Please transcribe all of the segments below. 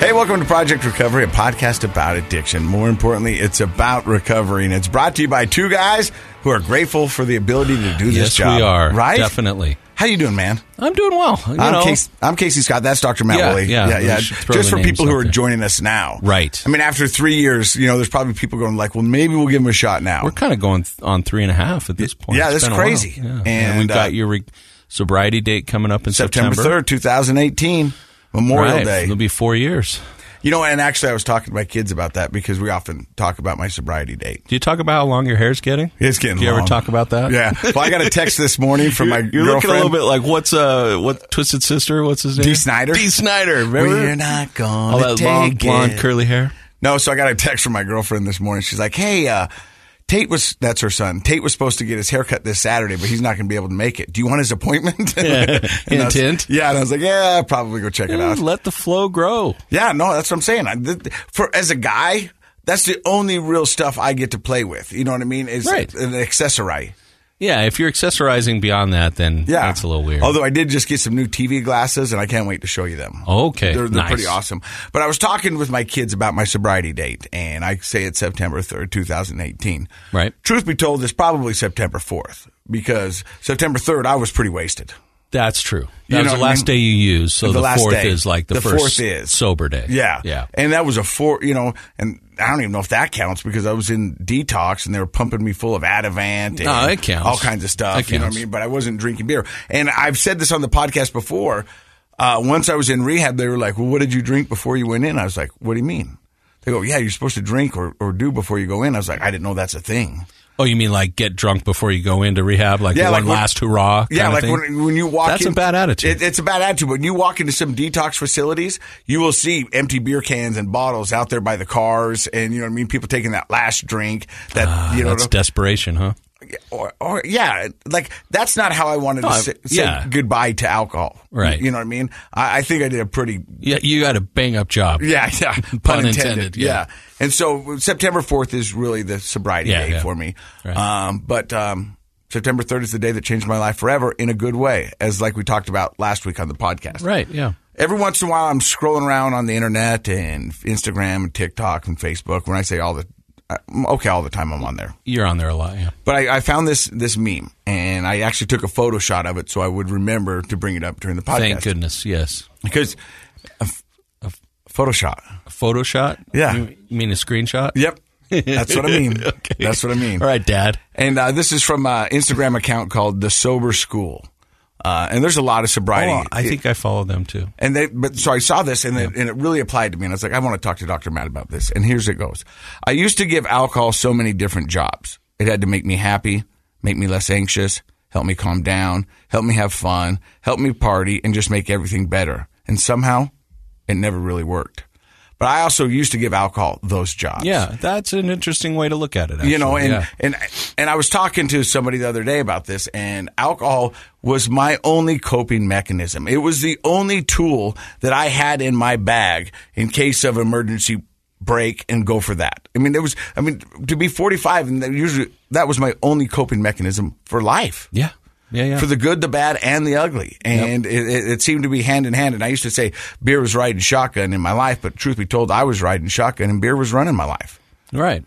Hey, welcome to Project Recovery, a podcast about addiction. More importantly, it's about recovery, and it's brought to you by two guys who are grateful for the ability to do this yes, job. we are. right? Definitely. How you doing, man? I'm doing well. You I'm, Casey, I'm Casey Scott. That's Dr. Matt Yeah, Woolley. yeah, yeah, yeah. Just for people who are there. joining us now, Right. I mean, after three years, you know, there's probably people going like, "Well, maybe we'll give them a shot now." we're kind of going th- on three and a half at this point. Yeah, It's that's been a while. crazy. Yeah. And, we've uh, got your re- sobriety date coming up in September September. third, 2018, Memorial right. Day. It'll be four years. You know, and actually, I was talking to my kids about that because we often talk about my sobriety date. Do you talk about how long your hair's getting? It's getting Do you long. ever talk about that? Yeah. Well, I got a text this morning from my You're girlfriend. looking a little bit like what's uh what Twisted Sister? What's his name? Dee Snider. Dee Snider. Remember? We're not gonna All that long blonde curly hair. No, so I got a text from my girlfriend this morning. She's like, "Hey, uh, Tate was that's her son. Tate was supposed to get his haircut this Saturday, but he's not going to be able to make it. Do you want his appointment?" And I was- Hint, hint. Yeah, and I was like, "Yeah, I'll probably go check it Yeah, out." let the flow grow. Yeah, no, that's what I'm saying. I, th- for as a guy, that's the only real stuff I get to play with. You know what I mean? Is Right. an accessory. Yeah, if you're accessorizing beyond that, then Yeah, that's a little weird. Although I did just get some new TV glasses, and I can't wait to show you them. Okay, they're, they're nice. pretty awesome. But I was talking with my kids about my sobriety date, and I say it's September third, two thousand eighteen. Right. Truth be told, it's probably September fourth because September third, I was pretty wasted. That's true. You That know was the what I last mean? day you used, so The the, last fourth day. is like the, The first fourth is. sober day. Yeah, yeah. And that was a four, you know, and I don't even know if that counts because I was in detox and they were pumping me full of Ativan and No, it counts. all kinds of stuff. That You know what I mean? But I wasn't drinking beer. And I've said this on the podcast before. Uh, once I was in rehab, they were like, "Well, what did you drink before you went in?" I was like, "What do you mean?" They go, "Yeah, you're supposed to drink or, or do before you go in." I was like, "I didn't know that's a thing." Oh, you mean like get drunk before you go into rehab, like Yeah, one like when- last hurrah? Yeah, like thing? when, when you walk That's in, a bad attitude. It, it's a bad attitude. When you walk into some detox facilities, you will see empty beer cans and bottles out there by the cars, and you know what I mean. People taking that last drink. That Ah, you know, that's desperation, huh? Or, or yeah, like that's not how I wanted No, to say, say yeah. goodbye to alcohol. Right. You know what I mean? I, I think I did a pretty Yeah, you got a bang up job. yeah, yeah. Pun, Pun intended. intended, Yeah. yeah. And so September 4th is really the sobriety Yeah, day for me. Right. Um, but um, September 3rd is the day that changed my life forever in a good way, as like we talked about last week on the podcast. Right. Yeah. Every once in a while, I'm scrolling around on the internet and Instagram and TikTok and Facebook. When I say all the, okay, all the time I'm on there. You're on there a lot. Yeah. But I, I found this this meme, and I actually took a photo shot of it so I would remember to bring it up during the podcast. Thank goodness. Yes. Because a, a f- photo shot. A photo shot. Yeah. You you mean a screenshot? Yep. That's what I mean. Okay. That's what I mean. All right, Dad. And uh, this is from an Instagram account called The Sober School. Uh, and there's a lot of sobriety. Oh, I think I follow them too. And they, but so I saw this and, it, and it really applied to me. And I was like, I want to talk to Dr. Matt about this. And here's it goes. I used to give alcohol so many different jobs. It had to make me happy, make me less anxious, help me calm down, help me have fun, help me party, and just make everything better. And somehow it never really worked. But I also used to give alcohol those jobs. Yeah, that's an interesting way to look at it. you know and, Yeah. and and i was talking to somebody the other day about this and alcohol was my only coping mechanism it was the only tool that i had in my bag in case of emergency break and go for that i mean there was i mean to be 45 and usually that was my only coping mechanism for life yeah, yeah, yeah. for the good, the bad, and the ugly. And it, it, it seemed to be hand in hand. And I used to say beer was riding shotgun in my life, but truth be told, I was riding shotgun and beer was running my life. right.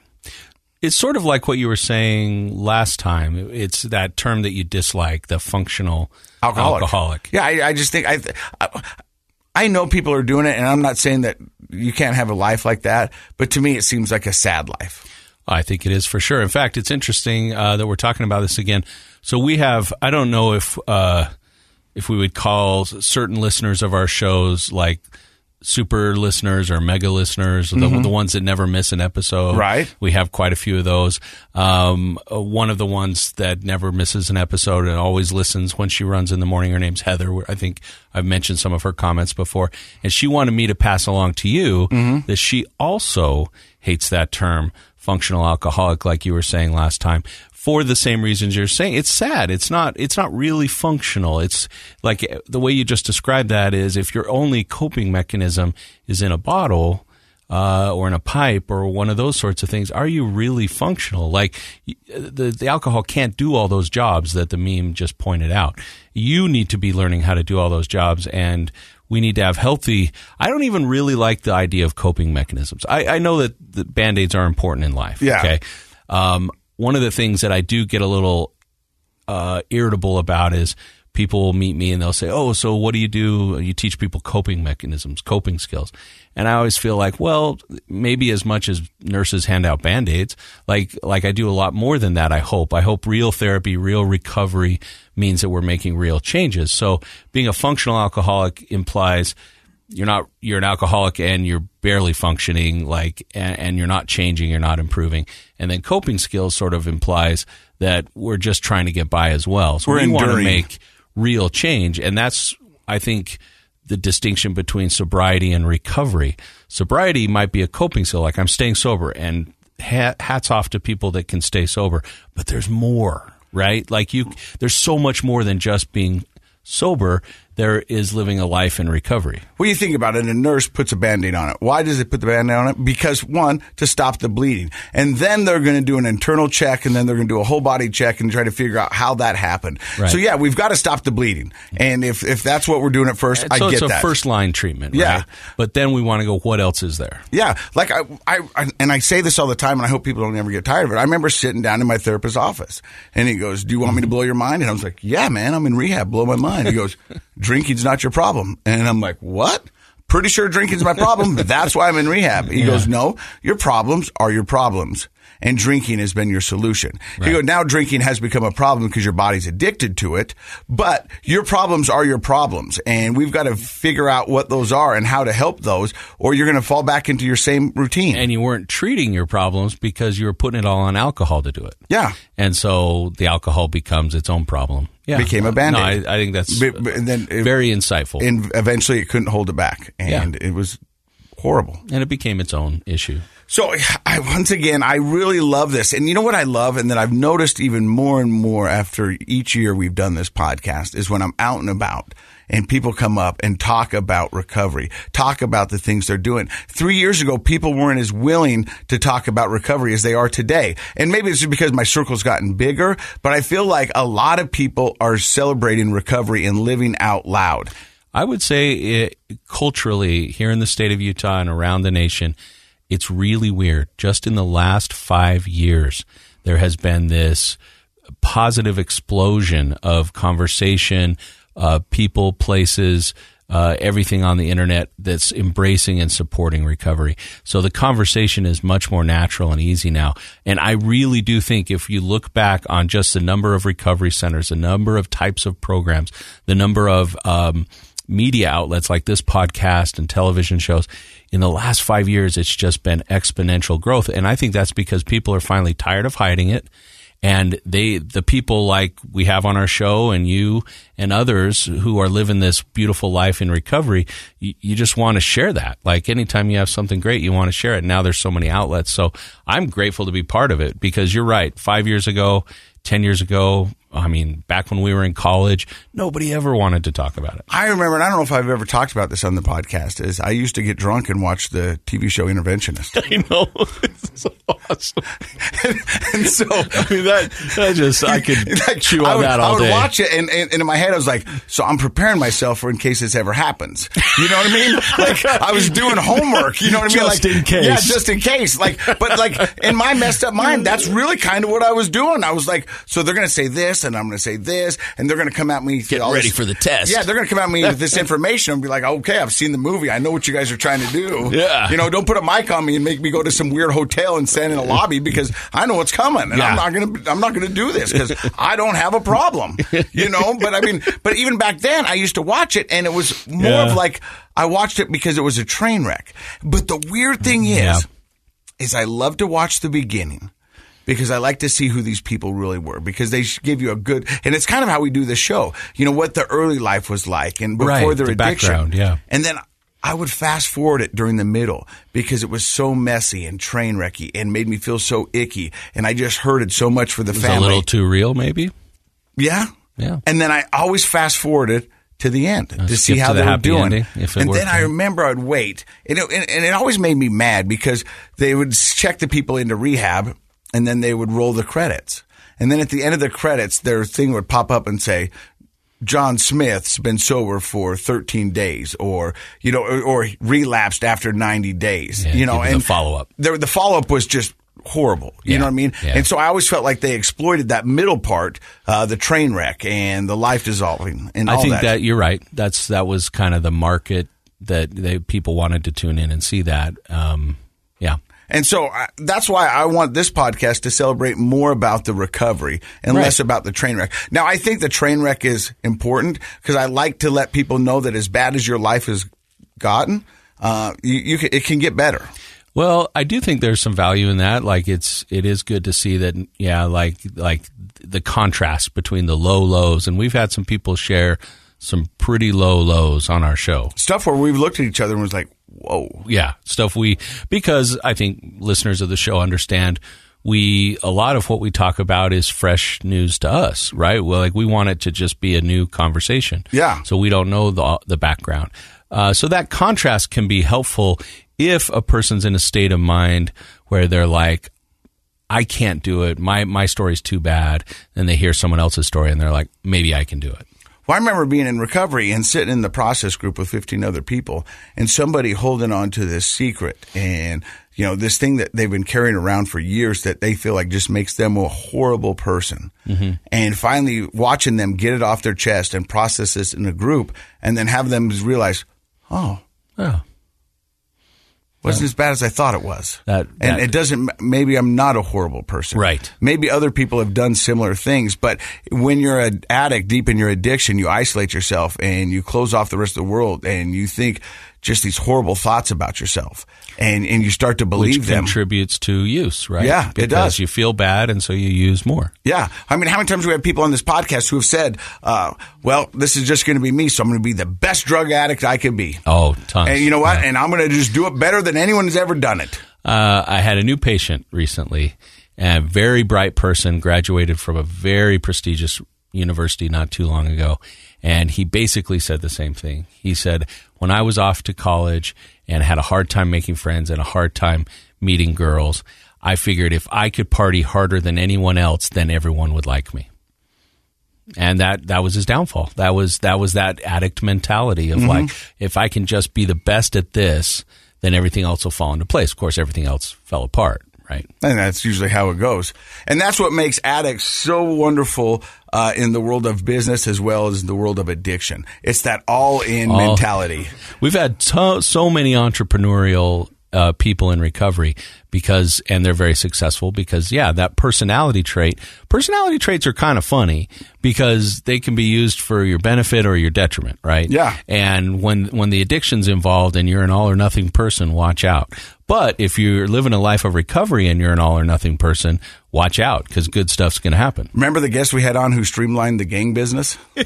It's sort of like what you were saying last time. It's that term that you dislike, the functional alcoholic. alcoholic. Yeah, I, I just think I, I I know people are doing it, and I'm not saying that you can't have a life like that, but to me, it seems like a sad life. I think it is for sure. In fact, it's interesting uh, that we're talking about this again. So we have, I don't know if uh, if we would call certain listeners of our shows like super listeners or mega listeners, the, the ones that never miss an episode. Mm-hmm. Right. We have quite a few of those. Um, uh, one of the ones that never misses an episode and always listens when she runs in the morning. Her name's Heather. I think I've mentioned some of her comments before, and she wanted me to pass along to you Mm-hmm. that she also hates that term functional alcoholic, like you were saying last time. For the same reasons you're saying, it's sad. It's not. It's not really functional. It's like the way you just described that is if your only coping mechanism is in a bottle, uh, or in a pipe or one of those sorts of things, are you really functional? Like the, the alcohol can't do all those jobs that the meme just pointed out. You need to be learning how to do all those jobs and we need to have healthy. I don't even really like the idea of coping mechanisms. I, I know that the band aids are important in life. Yeah. Okay. Um, one of the things that I do get a little uh, irritable about is people will meet me and they'll say, "Oh, so what do you do? You teach people coping mechanisms, coping skills." And I always feel like, well, maybe as much as nurses hand out band-aids, like like I do a lot more than that, I hope. I hope real therapy, real recovery means that we're making real changes. So, being a functional alcoholic implies you're not you're an alcoholic and you're barely functioning like and, and you're not changing you're not improving and then coping skills sort of implies that we're just trying to get by as well so We're we want to enduring. make real change. And that's i think the distinction between sobriety and recovery. Sobriety might be a coping skill like i'm staying sober and hats off to people that can stay sober but there's more right? Like you there's so much more than just being sober there is living a life in recovery What do you think about it? A nurse puts a band-aid on it. Why does it put the band-aid on it? Because one, to stop the bleeding. And then they're going to do an internal check and then they're going to do a whole body check and try to figure out how that happened. Right. So yeah, we've got to stop the bleeding. And if, if that's what we're doing at first, I so get it's a that. first line treatment, Yeah. right? But then we want to go, what else is there? Yeah, like I, I, I, and I say this all the time, and I hope people don't ever get tired of it. I remember sitting down in my therapist's office, and he goes, "Do you want me to blow your mind?" And I was like, "Yeah, man, I'm in rehab. Blow my mind." He goes, "Drinking's not your problem," and I'm like, "What?" Pretty sure drinking's my problem. but That's why I'm in rehab. He goes, "No, your problems are your problems." And drinking has been your solution. He goes, now drinking has become a problem because your body's addicted to it, but your problems are your problems. And we've got to figure out what those are and how to help those, or you're going to fall back into your same routine. And you weren't treating your problems because you were putting it all on alcohol to do it. yeah. And so the alcohol becomes its own problem. Yeah. Became a Band-Aid. No, I, I think that's But- but- then it- very insightful. And eventually it couldn't hold it back. And it was horrible. and it became its own issue. So I, once again, I really love this. And you know what I love? And that I've noticed even more and more after each year we've done this podcast is when I'm out and about and people come up and talk about recovery, talk about the things they're doing. Three years ago, people weren't as willing to talk about recovery as they are today. And maybe it's just because my circle's gotten bigger, but I feel like a lot of people are celebrating recovery and living out loud. I would say it, culturally here in the state of Utah and around the nation, it's really weird. Just in the last five years, there has been this positive explosion of conversation, uh, people, places, uh, everything on the internet that's embracing and supporting recovery. So the conversation is much more natural and easy now. And I really do think if you look back on just the number of recovery centers, the number of types of programs, the number of um, media outlets like this podcast and television shows, in the last five years, it's just been exponential growth. And I think that's because people are finally tired of hiding it and they the people like we have on our show and you and others who are living this beautiful life in recovery you, you just want to share that. Like anytime you have something great you want to share it. Now there's so many outlets. So i'm grateful to be part of it because you're right. Five years ago 10 years ago I mean, back when we were in college, nobody ever wanted to talk about it. I remember, and I don't know if I've ever talked about this on the podcast, is I used to get drunk and watch the TV show Interventionist. I know. It's awesome. and so I mean, that, that just, I could like, chew I on would, that I all would day. watch it, and, and, and in my head, I was like, so I'm preparing myself for in case this ever happens. You know what I mean? Like, I was doing homework. You know what I mean? Just like, in case. Yeah, just in case. Like, but like in my messed up mind, that's really kind of what I was doing. I was like, so they're going to say this, and I'm going to say this, and they're going to come at me. Get ready this- for the test. Yeah, they're going to come at me with this information and be like, okay, I've seen the movie. I know what you guys are trying to do. Yeah. You know, don't put a mic on me and make me go to some weird hotel and stand in a lobby because I know what's coming, and I'm not going to. I'm not going to do this because I don't have a problem. You know, but I mean, but even back then, I used to watch it, and it was more Yeah. of like I watched it because it was a train wreck. But the weird thing is, Yeah. is I love to watch the beginning. Because I like to see who these people really were, because they give you a good, and it's kind of how we do the show. You know what the early life was like, and before Right, their the addiction, background, yeah. and then I would fast forward it during the middle because it was so messy and train wrecky and made me feel so icky, and I just hurted so much for the It's a family. little too real, maybe. Yeah. Yeah. And then I always fast forwarded to the end uh, to see how to the they were doing. ending, if it and then I remember I'd wait. And it, and, and it always made me mad because they would check the people into rehab and then they would roll the credits. And then at the end of the credits, their thing would pop up and say, John Smith's been sober for 13 days or, you know, or, or relapsed after 90 days, Yeah, you know, and follow-up. The, the follow up was just horrible. You Yeah, know what I mean? yeah. And so I always felt like they exploited that middle part, uh, the train wreck and the life dissolving and I think that. that. you're right. That's that was kind of the market that they people wanted to tune in and see that. Um, yeah, And so I, that's why I want this podcast to celebrate more about the recovery and Right. less about the train wreck. Now, I think the train wreck is important because I like to let people know that as bad as your life has gotten, uh, you, you can, it can get better. Well, I do think there's some value in that. Like it's it is good to see that. Yeah, like like the contrast between the low lows, and we've had some people share some pretty low lows on our show. Stuff where we've looked at each other and was like, whoa. Yeah, stuff we because I think listeners of the show understand we a lot of what we talk about is fresh news to us, right? Well, like we want it to just be a new conversation. Yeah. So we don't know the the background. Uh, so that contrast can be helpful if a person's in a state of mind where they're like, I can't do it. My my story's too bad. And they hear someone else's story and they're like, maybe I can do it. Well, I remember being in recovery and sitting in the process group with 15 other people and somebody holding on to this secret and, you know, this thing that they've been carrying around for years that they feel like just makes them a horrible person. Mm-hmm. And finally watching them get it off their chest and process this in a group and then have them realize, oh, Oh. Wasn't as bad as I thought it was. That- and it doesn't, maybe I'm not a horrible person. Right. Maybe other people have done similar things, but when you're an addict deep in your addiction, you isolate yourself and you close off the rest of the world and you think just these horrible thoughts about yourself and, and you start to Which believe them. contributes to use, right? Yeah, it does. you feel bad and so you use more. Yeah. I mean, how many times do we have people on this podcast who have said, uh, well, this is just going to be me, so I'm going to be the best drug addict I can be. Oh, tons. And you know what? Yeah. And I'm going to just do it better than anyone has ever done it. Uh, I had a new patient recently, a very bright person, graduated from a very prestigious university not too long ago. And he basically said the same thing. He said, when I was off to college and had a hard time making friends and a hard time meeting girls, I figured if I could party harder than anyone else, then everyone would like me. And that, that was his downfall. That was, that was that addict mentality of mm-hmm. like, if I can just be the best at this, then everything else will fall into place. Of course, everything else fell apart, right? And that's usually how it goes. And that's what makes addicts so wonderful uh, in the world of business as well as the world of addiction. It's that all in All- mentality. We've had so, so many entrepreneurial uh, people in recovery because, and they're very successful because, yeah, that personality trait. Personality traits are kind of funny because they can be used for your benefit or your detriment, right? Yeah. And when when the addiction's involved and you're an all or nothing person, watch out. But if you're living a life of recovery and you're an all or nothing person, watch out because good stuff's going to happen. Remember the guest we had on who streamlined the gang business?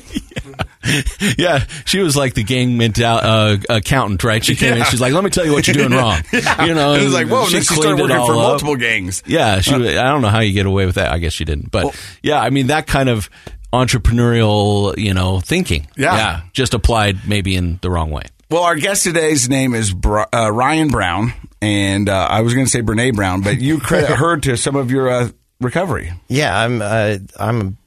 Yeah, she was like the gang mental uh, accountant, right? She came in, she's like, "Let me tell you what you're doing wrong." You know, it was like, whoa, she she started working for up. multiple gangs. Yeah, she. I don't know how you get away with that. I guess she didn't, but yeah, I mean that kind of entrepreneurial, you know, thinking. Yeah. just applied maybe in the wrong way. Well, our guest today's name is Br- uh, Ryan Brown, and uh, I was going to say Brene Brown, but you credit her to some of your uh, recovery. Yeah, I'm. Uh, I'm.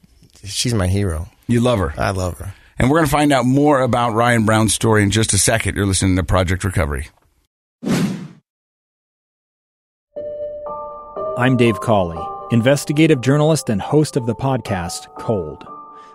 She's my hero. You love her. I love her. And we're going to find out more about Ryan Brown's story in just a second. You're listening to Project Recovery. I'm Dave Cawley, investigative journalist and host of the podcast Cold.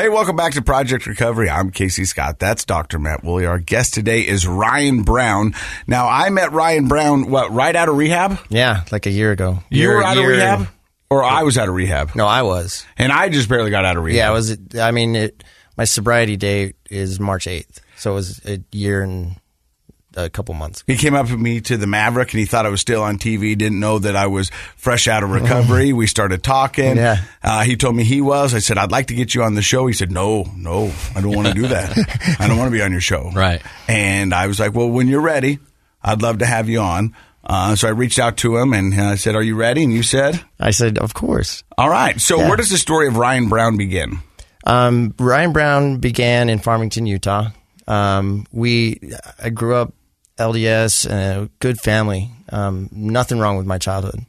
Hey, welcome back to Project Recovery. I'm Casey Scott. That's Dr. Matt Woolley. Our guest today is Ryan Brown. Now, I met Ryan Brown, what, right out of rehab? Yeah, like a year ago. You Year- were out of rehab? Or I was out of rehab. No, I was. And I just barely got out of rehab. Yeah, it was. I mean, it, my sobriety date is March eighth, so it was a year and a couple months. He came up to me to the Maverik and he thought I was still on TV. Didn't know that I was fresh out of recovery. we started talking. Yeah. Uh, he told me he was. I said, I'd like to get you on the show. He said, No, no, I don't want to do that. I don't want to be on your show. Right. And I was like, Well, when you're ready, I'd love to have you on. Uh, so I reached out to him and I said, Are you ready? And you said, I said, of course. All right. So Yeah. where does the story of Ryan Brown begin? Um, Ryan Brown began in Farmington, Utah. Um, we, I grew up LDS, and a good family. Um, nothing wrong with my childhood.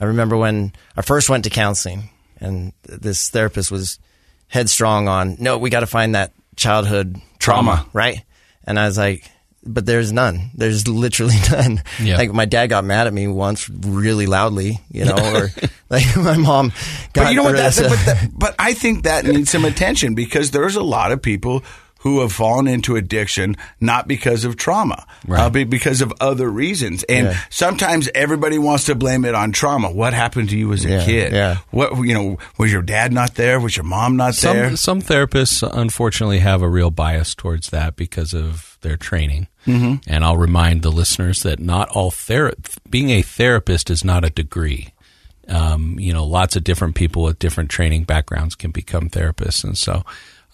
I remember when I first went to counseling, and this therapist was headstrong on, no, we got to find that childhood trauma, Trauma. right? And I was like, but there's none. There's literally none. Yeah. Like my dad got mad at me once really loudly, you know, or like my mom got But you know what? That, but, that, but I think that needs some attention because there's a lot of people who have fallen into addiction not because of trauma, uh, but because of other reasons. And Yeah. sometimes everybody wants to blame it on trauma. What happened to you as a Yeah, kid? yeah. What you know? Was your dad not there? Was your mom not there? Some some therapists unfortunately have a real bias towards that because of their training. Mm-hmm. And I'll remind the listeners that not all thera- being a therapist is not a degree. Um, you know, lots of different people with different training backgrounds can become therapists, and so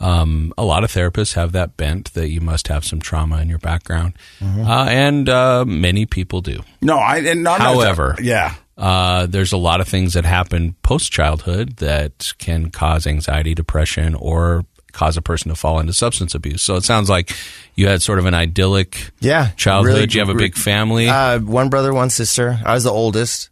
um, a lot of therapists have that bent that you must have some trauma in your background, uh, and uh, many people do. no, I. And not However, yeah. uh, there's a lot of things that happen post childhood that can cause anxiety, depression, or cause a person to fall into substance abuse. So it sounds like you had sort of an idyllic Yeah, childhood. really you have a big family. Uh, one brother, one sister. I was the oldest.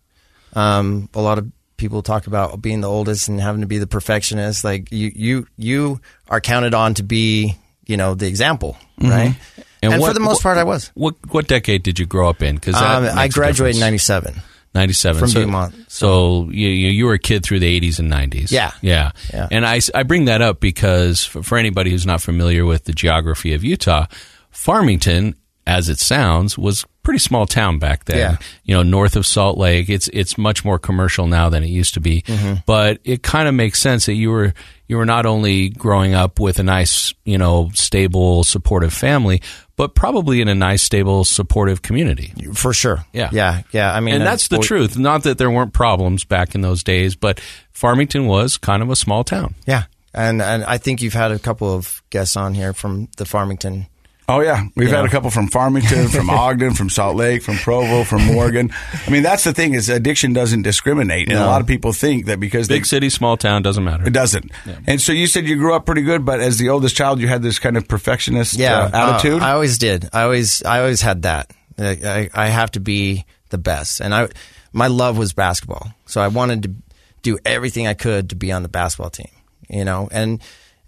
Um, a lot of people talk about being the oldest and having to be the perfectionist. Like you, you, you are counted on to be, you know, the example, right? Mm-hmm. And And, what- for the most part, I was. what what decade did you grow up in? Because Um, I graduated in '97. 97 From so, Viewmont. So you, you you were a kid through the 80s and 90s. Yeah. Yeah. Yeah. And I, I bring that up because for, for anybody who's not familiar with the geography of Utah, Farmington, as it sounds, was pretty small town back then. Yeah. You know, north of Salt Lake. It's it's much more commercial now than it used to be. Mm-hmm. But it kind of makes sense that you were you were not only growing up with a nice, you know, stable, supportive family, but probably in a nice, stable, supportive community. For sure. Yeah. Yeah. Yeah. I mean, and uh, that's the truth. Not that there weren't problems back in those days, but Farmington was kind of a small town. Yeah. And, and I think you've had a couple of guests on here from the Farmington. Oh yeah, we've Yeah. had a couple from Farmington, from Ogden, from Salt Lake, from Provo, from Morgan. I mean, that's the thing is addiction doesn't discriminate, and a lot of people think that because Big they, city, small town, doesn't matter. it doesn't. And so you said you grew up pretty good, but as the oldest child, you had this kind of perfectionist yeah, uh, attitude. uh, I always did. I always, I always had that. Like, I, I have to be the best, and I, my love was basketball. So I wanted to do everything I could to be on the basketball team. You know, and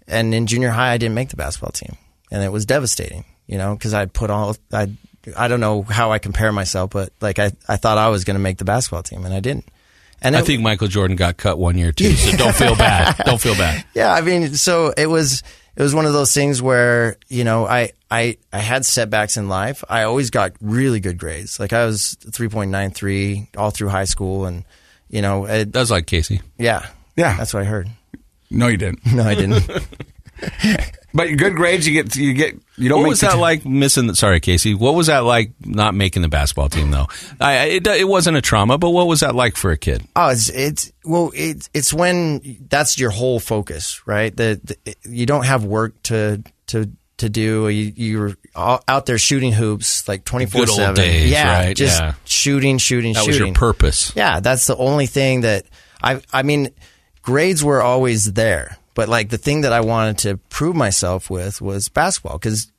and in junior high, I didn't make the basketball team, and it was devastating. You know, because I'd put all, I, I don't know how I compare myself, but like I, I thought I was going to make the basketball team, and I didn't. And I it- think Michael Jordan got cut one year too, so don't feel bad. Don't feel bad. yeah, I mean, so it was it was one of those things where you know I I I had setbacks in life. I always got really good grades. Like I was three point nine three all through high school, and you know, it, was like Casey. yeah, Yeah. that's what I heard. no, you didn't. No, I didn't. But good grades, you get you get you don't. What make was that t- like missing? The, sorry, Casey. What was that like not making the basketball team though? I, it, it wasn't a trauma, but what was that like for a kid? Oh, it's it's well, it's it's when that's your whole focus, right? The, the you don't have work to to to do. You you're out there shooting hoops like 24 7. Yeah, right? just Yeah. shooting, shooting, That was shooting. your purpose. Yeah, that's the only thing that I I mean, grades were always there, but like the thing that I wanted to prove myself with was basketball because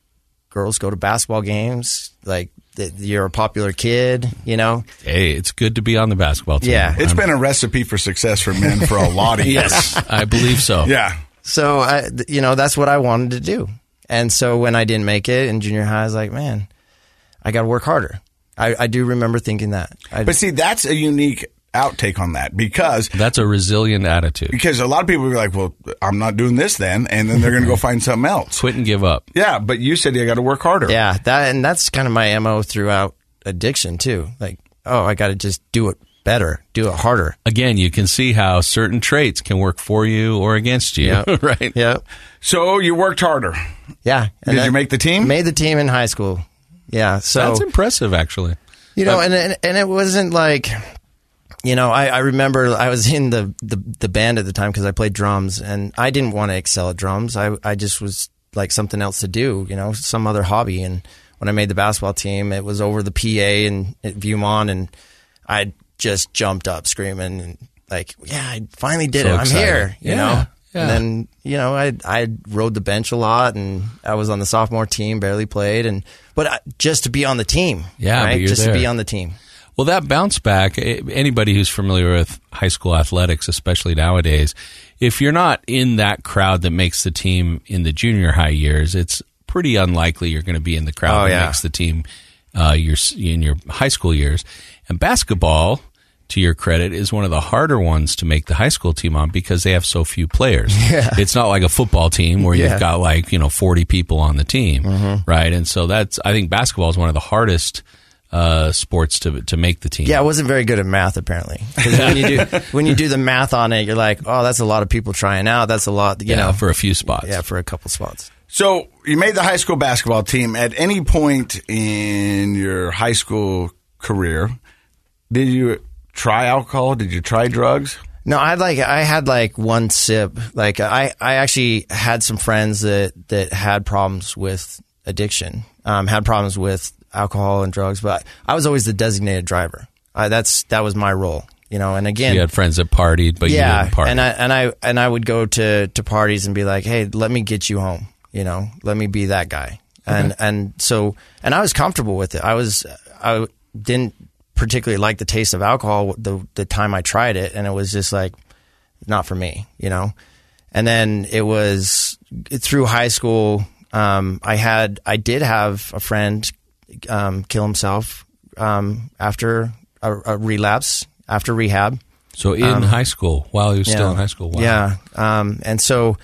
girls go to basketball games. Like th- you're a popular kid, you know. Hey, it's good to be on the basketball team. Yeah. It's been a recipe for success for men for a lot of years. yes, I believe so. Yeah. So I, you know, that's what I wanted to do. And so when I didn't make it in junior high, I was like, man, I got to work harder. I, I do remember thinking that. I, But see, that's a unique outtake on that because That's a resilient attitude. because a lot of people will be like, well, I'm not doing this then, and then they're going to go find something else. Quit and give up. Yeah, but you said you got to work harder. yeah, that and that's kind of my mo throughout addiction too. Like, oh, I got to just do it better, do it harder. Again, you can see how certain traits can work for you or against you, Yeah. right? Yeah, So you worked harder. yeah. And Did you make the team? Made the team in high school. Yeah. So That's impressive, actually. You know, and, and and it wasn't like, you know, I, I remember I was in the, the, the band at the time because I played drums, and I didn't want to excel at drums. I I just was like something else to do, you know, some other hobby. And when I made the basketball team, it was over the PA and at Viewmont, and I just jumped up screaming and like, yeah, I finally did So it. I'm here, you Yeah, know. yeah. And then you know, I I rode the bench a lot, and I was on the sophomore team, barely played, and but I, just to be on the team, Yeah, right? just to be on the team. Well, that bounce back, eh, anybody who's familiar with high school athletics, especially nowadays, if you're not in that crowd that makes the team in the junior high years, it's pretty unlikely you're going to be in the crowd Oh, that yeah. makes the team uh, your, in your high school years. And basketball, to your credit, is one of the harder ones to make the high school team on because they have so few players. Yeah. It's not like a football team where Yeah. Mm-hmm. you've got like, you know, 40 people on the team, right? And so that's, I think basketball is one of the hardest uh, sports to to make the team. Yeah, I wasn't very good at math apparently. when you do when you do the math on it, you're like, oh, that's a lot of people trying out. That's a lot, you Yeah, know, for a few spots. yeah, for a couple spots. So you made the high school basketball team. At any point in your high school career, did you try alcohol? Did you try drugs? No, I had like I had like one sip. Like I, I actually had some friends that that had problems with addiction, um, had problems with alcohol and drugs, but I was always the designated driver. I, that's that was my role, you know. And again, You had friends that partied, but you yeah, didn't party. and I and I and I would go to to parties and be like, "Hey, let me get you home." You know, let me be that guy. And and so and I was comfortable with it. I was I didn't particularly like the taste of alcohol the the time I tried it, and it was just like not for me. You know, and then it was through high school. Um, I had I did have a friend um, kill himself um, after a, a relapse after rehab. so in high school, while he was still in high school, wow. Um, Yeah, um, and so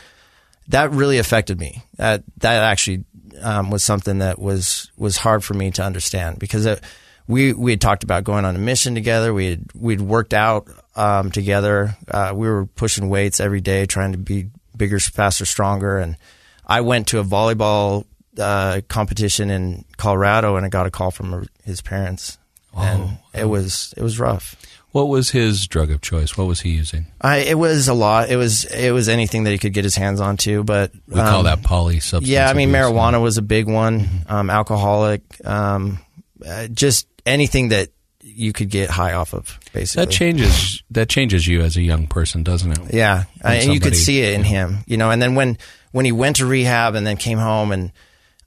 that really affected me. That that actually um, was something that was was hard for me to understand because it, we we had talked about going on a mission together. We had we'd worked out um, together. Uh, we were pushing weights every day, trying to be bigger, faster, stronger. And I went to a volleyball uh, competition in Colorado, and I got a call from his parents, and it was it was rough. What was his drug of choice? What was he using? I, it was a lot. It was it was anything that he could get his hands onto, but We call um, that poly substance. Yeah, I mean abuse. marijuana was a big one. Um, alcoholic, um, uh, just anything that you could get high off of, basically. That changes. That changes you as a young person, doesn't it? Yeah, and you could see it in him, you know. And then when when he went to rehab and then came home and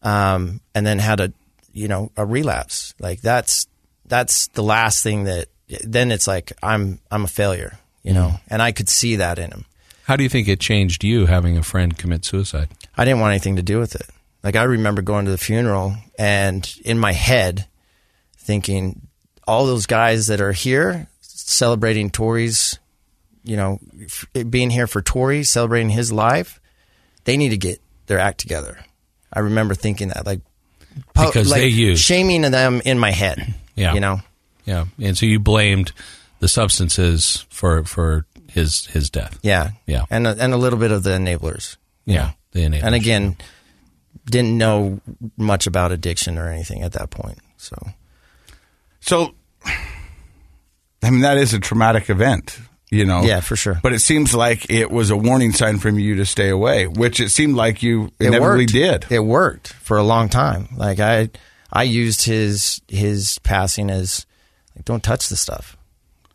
um and then had a you know a relapse, like that's that's the last thing that then it's like I'm I'm a failure, you know. Mm-hmm. And I could see that in him. How do you think it changed you having a friend commit suicide? I didn't want anything to do with it. Like I remember going to the funeral and in my head thinking all those guys that are here celebrating Tori's, you know, f- being here for Tori, celebrating his life, they need to get their act together. I remember thinking that like pu- Because like they used. shaming them in my head. Yeah. You know. Yeah, and so you blamed the substances for for his his death. Yeah. Yeah. And a, and a little bit of the enablers. Yeah, the innate. And again, didn't know much about addiction or anything at that point. So So, I mean, that is a traumatic event, you know? Yeah, for sure. But it seems like it was a warning sign from you to stay away, which it seemed like you it inevitably worked. did. It worked for a long time. Like I, I used his his passing as like, don't touch the stuff.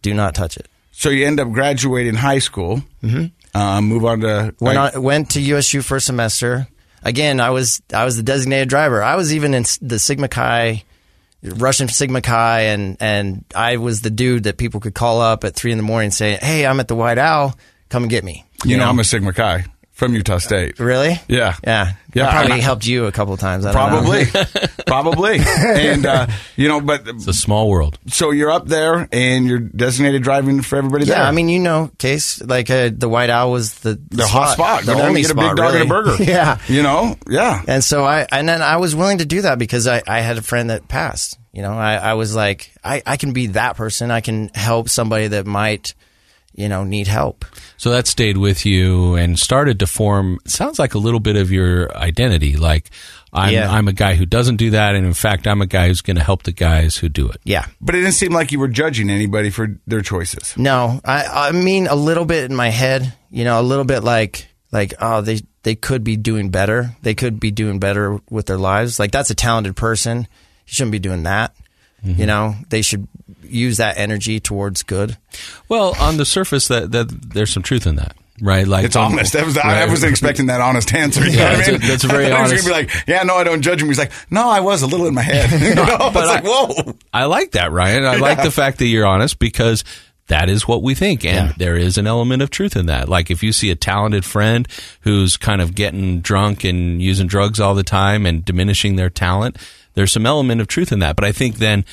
Do not touch it. So you end up graduating high school, mm-hmm. uh, move on to. Went on, went to USU for a semester. Again, I was I was the designated driver. I was even in the Sigma Chi, Russian Sigma Chi, and and I was the dude that people could call up at three in the morning and say, "Hey, I'm at the White Owl. Come and get me." you know, I'm a Sigma Chi from Utah State. Really? Yeah. Yeah. Yeah, I probably and I- helped you a couple times. I don't know. Probably, probably, and uh, you know, but It's a small world. so you're up there and you're designated driving for everybody there. Yeah, I mean, you know, case like uh, the White Owl was the the hot spot. the Go down and only get a spot, big dog really. and a burger. yeah, you know, yeah. and so I and then I was willing to do that because I, I had a friend that passed. You know, I, I was like, I, I can be that person. I can help somebody that might, you know, need help. So that stayed with you and started to form. Sounds like a little bit of your identity. Like I'm, Yeah. I'm a guy who doesn't do that, and in fact, I'm a guy who's going to help the guys who do it. Yeah. But it didn't seem like you were judging anybody for their choices. No, I I mean a little bit in my head, you know, a little bit like like oh they they could be doing better. They could be doing better with their lives. Like that's a talented person. You shouldn't be doing that. Mm-hmm. You know, they should use that energy towards good. Well, on the surface, that that there's some truth in that, right? Like It's honest. That was, I Right. wasn't expecting that honest answer. You Yeah, know what that's I a- mean? that's very I thought he was honest- gonna be like, yeah, no, I don't judge him. He's like, no, I was a little in my head. you know? I was like, whoa. I like that, Ryan. I like the fact that you're honest because that is what we think. And Yeah. there is an element of truth in that. Like if you see a talented friend who's kind of getting drunk and using drugs all the time and diminishing their talent, there's some element of truth in that. But I think then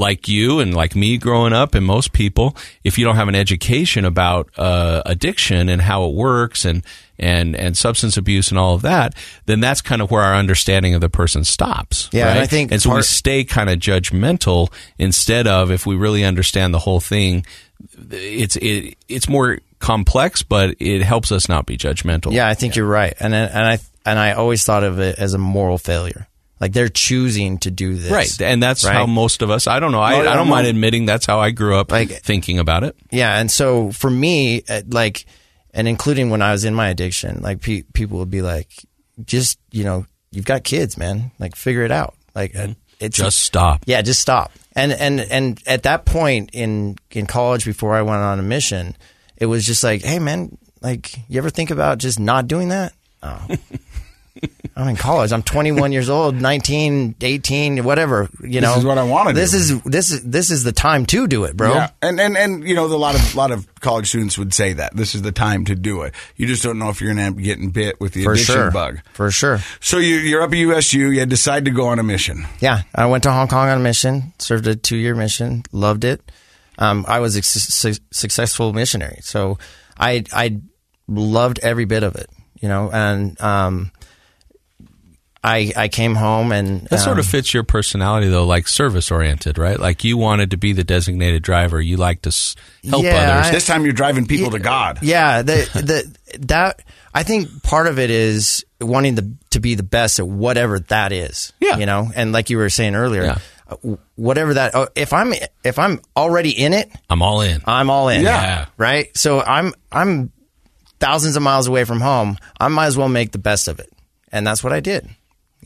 like you and like me growing up and most people, if you don't have an education about uh, addiction and how it works and, and, and substance abuse and all of that, then that's kind of where our understanding of the person stops. Yeah, and? I think and so we stay kind of judgmental instead of if we really understand the whole thing, it's it, it's more complex, but it helps us not be judgmental. Yeah, I think you're right. And and I and I always thought of it as a moral failure. Like they're choosing to do this. Right, and that's right? how most of us. I don't know. I, Well, I don't mind admitting that's how I grew up, Like- thinking about it. Yeah, and so for me, uh, like, and including when I was in my addiction, like pe- people would be like, just you know, you've got kids, man. Like, figure it out. Like, uh, it's Just stop. yeah, just stop. And and and at that point in in college, before I went on a mission, it was just like, hey, man, like, you ever think about just not doing that? Oh. I'm in college. I'm 21 years old, 19, 18, whatever. You know, this is what I wanna This do. is this is this is the time to do it, bro. Yeah, and and and you know, a lot of lot of college students would say that this is the time to do it. You just don't know if you're going to end up getting bit with the For addiction sure, bug. for sure. So you, you're up at USU. You decide to go on a mission. Yeah, I went to Hong Kong on a mission, served a two year mission, loved it. Um, I was a su- successful missionary, so I I loved every bit of it, you know. And um, I I came home and That sort um, of fits your personality, though, like service oriented, right? Like you wanted to be the designated driver. You like to s- help Yeah, others. I- This time you're driving people to God. Yeah, the the that I think part of it is wanting the, to be the best at whatever that is. Yeah. you know, and like you were saying earlier, Yeah. uh, whatever that. oh, If I'm if I'm already in it, I'm all in. I'm all in. Yeah. right. So I'm I'm thousands of miles away from home. I might as well make the best of it, and that's what I did.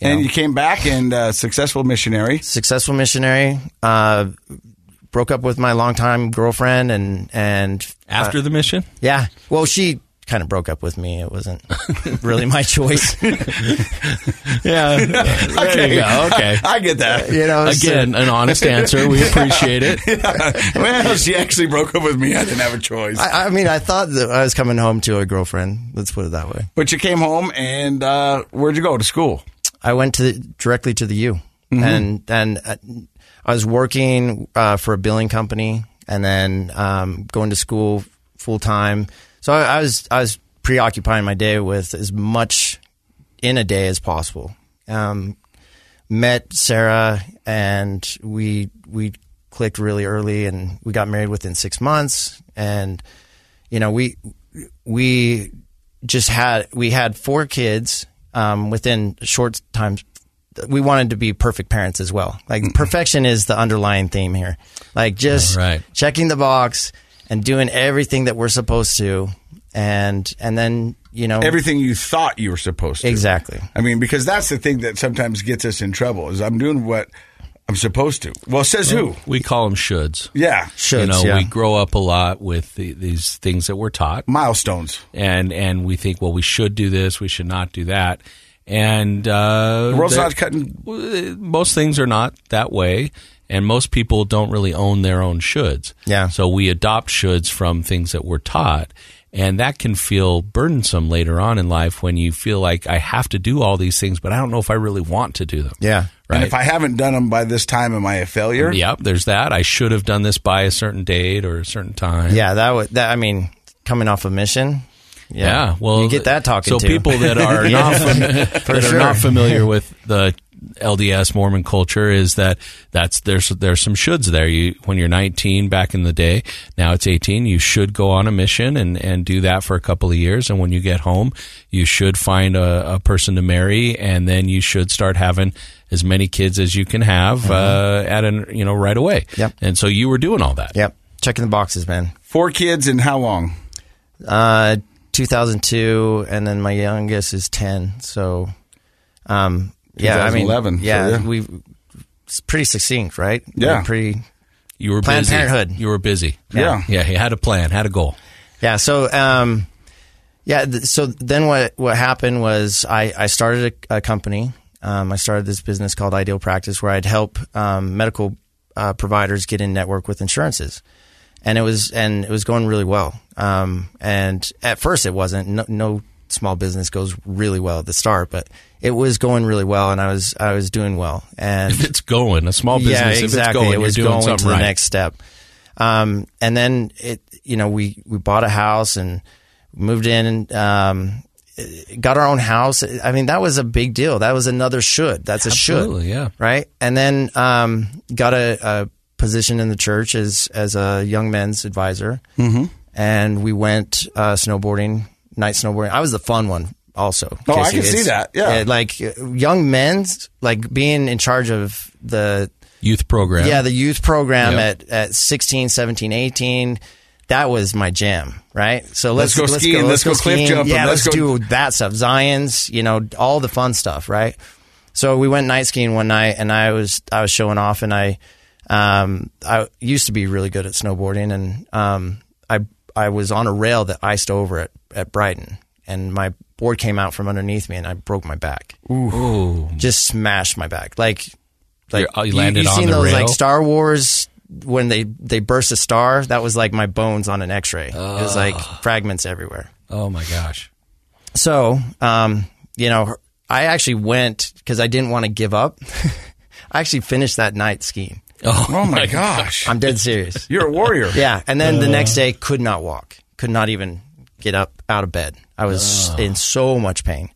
You And know? you came back and uh, successful missionary. successful missionary. Uh, broke up with my longtime girlfriend, and and After the mission? Yeah. Well, she kind of broke up with me. It wasn't really my choice. Yeah. there you go. Okay. I get that. you know, so- Again, an honest answer. We appreciate it. well, she actually broke up with me. I didn't have a choice. I, I mean, I thought that I was coming home to a girlfriend. Let's put it that way. but you came home and uh, where'd you go to school? I went to the, directly to the U, and and uh, I was working uh, for a billing company, and then um, going to school full time. So I, I was I was preoccupying my day with as much in a day as possible. Um, met Sarah, and we we clicked really early, and we got married within six months, and you know we we just had we had four kids um, within short times we wanted to be perfect parents as well. Like perfection is the underlying theme here. Like just Right. checking the box and doing everything that we're supposed to, and and then you know Everything you thought you were supposed to. exactly. I mean, because that's the thing that sometimes gets us in trouble is I'm doing what I'm supposed to. Well, says who? We call them shoulds. Yeah. Shoulds, you know, yeah. we grow up a lot with the, these things that we're taught, Milestones. and and we think, well, we should do this, we should not do that, and uh, The world's not cutting. most things are not that way and most people don't really own their own shoulds Yeah. so we adopt shoulds from things that we're taught and that can feel burdensome later on in life when you feel like i have to do all these things but i don't know if i really want to do them Yeah. Right And if I haven't done them by this time, am I a failure? yep there's that i should have done this by a certain date or a certain time Yeah, that would that. I mean, coming off a mission. Yeah, well, you get that talking So to. people that are not fam- that sure. are not familiar with the LDS Mormon culture is that that's there's there's some shoulds there. You when you're 19 back in the day, now it's 18. You should go on a mission and and do that for a couple of years. And when you get home, you should find a, a person to marry, and then you should start having as many kids as you can have uh, at an you know right away. Mm-hmm. Yep. And so you were doing all that. Yep, checking the boxes, man. Four kids and how long? Uh, 2002, and then my youngest is 10. So, um, yeah, I mean, 2011, so yeah, yeah. we it's pretty succinct, right? Yeah. We're pretty. You were Planned busy. Parenthood. You were busy. Yeah. Yeah. You had a plan. Had a goal. Yeah. So, um, yeah. Th- so then what what happened was I I started a, a company. Um, I started this business called Ideal Practice, where I'd help um, medical uh, providers get in network with insurances, and it was and it was going really well. Um, and at first, it wasn't. No, no small business goes really well at the start, but it was going really well, and I was I was doing well. And If it's going, a small business, yeah, exactly. going, it was going to the right. next step. Um, and then it, you know, we we bought a house and moved in and um, got our own house. I mean, that was a big deal. That was another should. That's a should, yeah. right? And then um, got a, a position in the church as as a young men's advisor, mm-hmm. and we went uh, snowboarding, night snowboarding. I was the fun one. Also, Oh, I can see that, yeah. like young men's, like being in charge of the Youth program. yeah, the youth program Yeah. at, at 16, 17, 18. That was my jam, right? So Let's let's go skiing, let's go cliff jumping, Yeah, let's let's, go- do that stuff. Zions, you know, all the fun stuff, right? So we went night skiing one night, and I was I was showing off, and I um I used to be really good at snowboarding, and um I I was on a rail that iced over at at Brighton, and my board came out from underneath me, and I broke my back Ooh. just smashed my back. Like, like You're- oh, you landed you, on seen the those rail? like Star Wars when they they burst a star? That was like my bones on an X-ray. It was like fragments everywhere. Oh my gosh. So, um, you know, I actually went because I didn't want to give up. I actually finished that night skiing. Oh my gosh. I'm dead serious. You're a warrior. Yeah, and then the next day could not walk, could not even get up out of bed. I was in so much pain.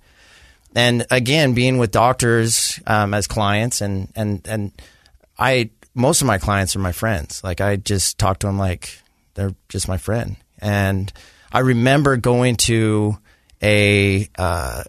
And again, being with doctors um, as clients, and and and I most of my clients are my friends. Like I just talk to them like they're just my friend. And I remember going to a uh,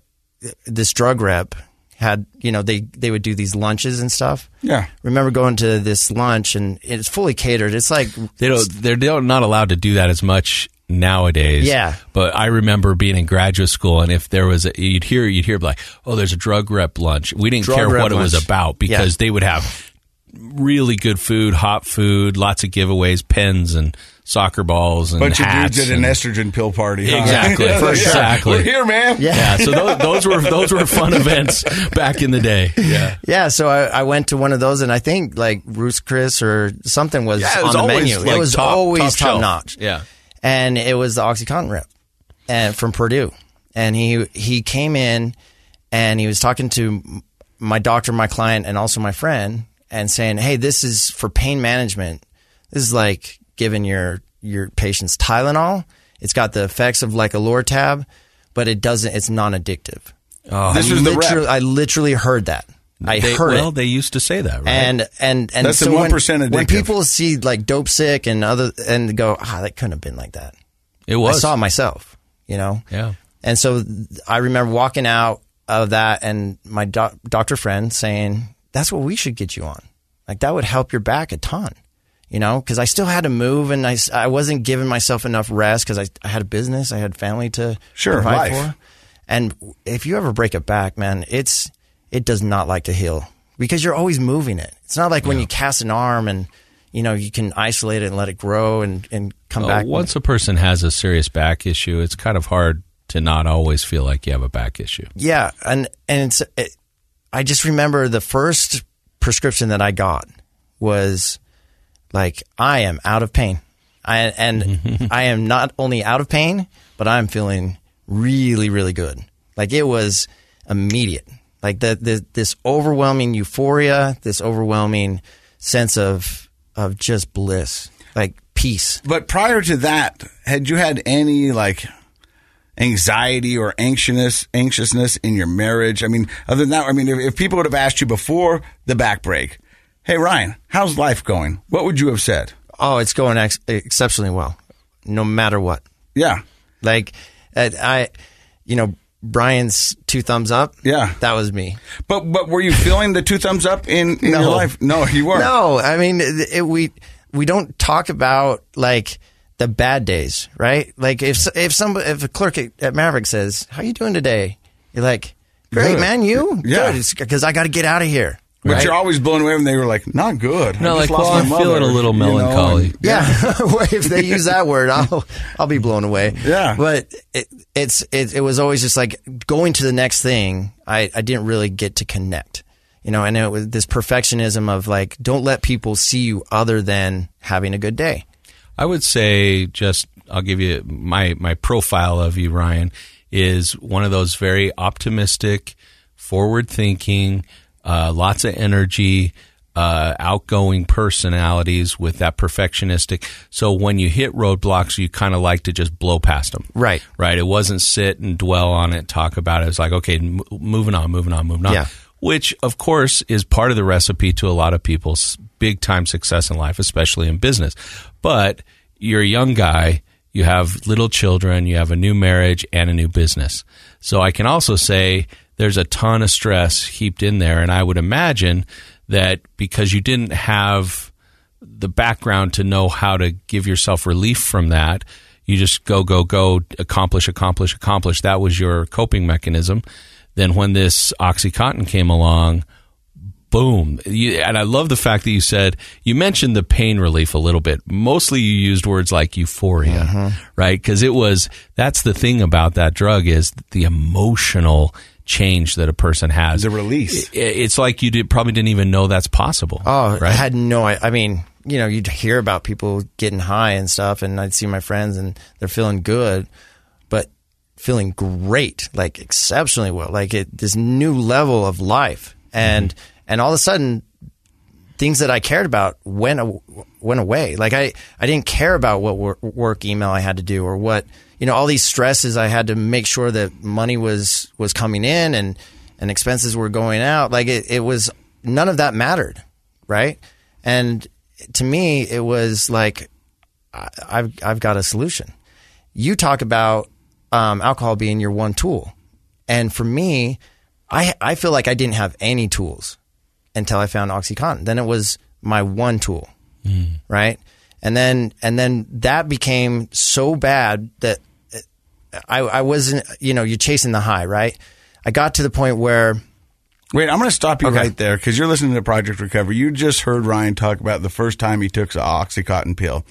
this drug rep had you know they they would do these lunches and stuff. Yeah. Remember going to this lunch and it's fully catered. It's like They don't. They're they're not allowed to do that as much nowadays. Yeah. But I remember being in graduate school, and if there was, a, you'd hear you'd hear like, oh, there's a drug rep lunch. We didn't Drug care rep what it was about because they would have really good food, hot food, lots of giveaways, pens and soccer balls and Bunch of hats dudes at an estrogen pill party. huh? Exactly. Yeah, For yeah. sure. Exactly. We're here, man. Yeah, so those, those were those were fun events back in the day. Yeah, Yeah, so I, I went to one of those, and I think like Ruth's Chris or something was, yeah, was on the menu. like it was top, always top, top notch. Yeah, and it was the OxyContin rep, and from Purdue, and he he came in, and he was talking to my doctor, my client, and also my friend, and saying, "Hey, this is for pain management. This is like giving your your patients Tylenol. It's got the effects of like a Lortab, but it doesn't. It's non-addictive." oh, This I was the rep. literally, I literally heard that. I they, heard well, it they used to say that, right? and and and That's so when, 1% when people see like Dopesick and other and go ah that couldn't have been like that it was. i saw it myself you know Yeah. and so i remember walking out of that and my doc- doctor friend saying, that's what we should get you on. Like that would help your back a ton, you know, because I still had to move and I, I wasn't giving myself enough rest because I, I had a business, I had family to Sure, provide life. for. And if you ever break a back, man, it's it does not like to heal because you're always moving it. It's not like when you cast an arm and you know you can isolate it and let it grow and and come Well, back. once a person has a serious back issue, it's kind of hard to not always feel like you have a back issue. Yeah, and and it's it, I just remember the first prescription that I got was like I am out of pain. I and I am not only out of pain, but I'm feeling really really good. Like it was immediate. Like the, the this overwhelming euphoria, this overwhelming sense of of just bliss, like peace. But prior to that, had you had any like anxiety or anxiousness anxiousness in your marriage? I mean, other than that, I mean, if, if people would have asked you before the back break, "Hey Ryan, how's life going?" What would you have said? Oh, it's going ex- exceptionally well, no matter what. Yeah, Like I, you know, Ryan's two thumbs up. Yeah. that was me. but but were you feeling the two thumbs up in, in No. your life? No, you weren't. No, I mean it- we we don't talk about like the bad days, right? Like if if somebody if a clerk at, at Maverik says, "How you doing today?" You're like, "Great, Good. man. You Yeah. good?" because I got to get out of here. But right? you're always blown away when they were like, "Not good." No, I just like, lost well, my I'm feeling mother," a little you know, melancholy. Yeah, Well, if they use that word, I'll I'll be blown away. Yeah. but it, it's it, it was always just like going to the next thing. I I didn't really get to connect, you know, and it was this perfectionism of like, don't let people see you other than having a good day. I would say just I'll give you my my profile of you, Ryan, is one of those very optimistic, forward thinking, uh, lots of energy, uh, outgoing personalities with that perfectionistic. So when you hit roadblocks, you kind of like to just blow past them. Right. Right. It wasn't sit and dwell on it, talk about it. It was like, okay, m- moving on, moving on, moving on. Yeah. Which, of course, is part of the recipe to a lot of people's big time success in life, especially in business. But you're a young guy, you have little children, you have a new marriage and a new business. So I can also say there's a ton of stress heaped in there. And I would imagine that because you didn't have the background to know how to give yourself relief from that. You just go, go, go, accomplish, accomplish, accomplish. That was your coping mechanism. Then when this Oxycontin came along, boom. You, and I love the fact that you said, you mentioned the pain relief a little bit. Mostly you used words like euphoria, mm-hmm. right? Because it was, that's the thing about that drug is the emotional change that a person has. The release. It's like you did, probably didn't even know that's possible. Oh, I had no. I, I mean, you know, you'd hear about people getting high and stuff, and I'd see my friends and they're feeling good, but feeling great, like exceptionally well, like it, this new level of life, and mm-hmm. And all of a sudden, things that I cared about went went away. Like I I didn't care about what wor- work email I had to do or what you know all these stresses I had to make sure that money was was coming in and and expenses were going out. Like it, it was none of that mattered, right? And to me, it was like I, I've I've got a solution. You talk about um, alcohol being your one tool, and for me, I I feel like I didn't have any tools until I found OxyContin. Then it was my one tool, hmm. right? And then and then that became so bad that I I wasn't you know you're chasing the high, right? I got to the point where Wait, I'm going to stop you Okay. right there because you're listening to Project Recovery. You just heard Ryan talk about the first time he took an Oxycontin pill.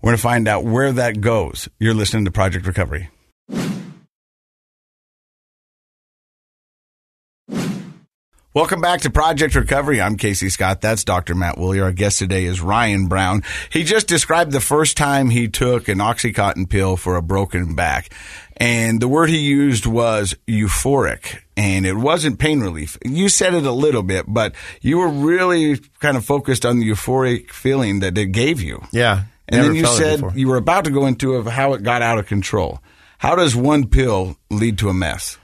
We're going to find out where that goes. You're listening to Project Recovery. Welcome back to Project Recovery. I'm Casey Scott. That's Dr. Matt Woolley. Our guest today is Ryan Brown. He just described the first time he took an Oxycontin pill for a broken back. And the word he used was euphoric. And it wasn't pain relief. You said it a little bit, but you were really kind of focused on the euphoric feeling that it gave you. yeah, And then you said you were about to go into of how it got out of control. How does one pill lead to a mess?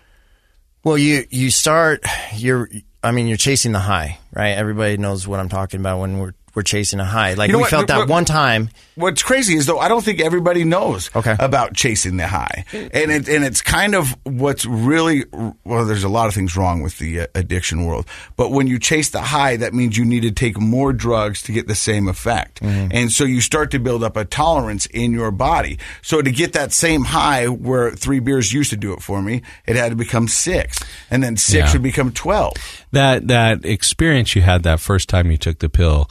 Well, you you start you're I mean you're chasing the high, right? Everybody knows what I'm talking about when we're were chasing a high. Like You know we what? felt that What- one time. What's crazy is though I don't think everybody knows Okay. about chasing the high, and it, and it's kind of what's really well. There's a lot of things wrong with the uh, addiction world, but when you chase the high, that means you need to take more drugs to get the same effect, and so you start to build up a tolerance in your body. So to get that same high, where three beers used to do it for me, it had to become six, and then six Yeah. would become twelve. that that experience you had that first time you took the pill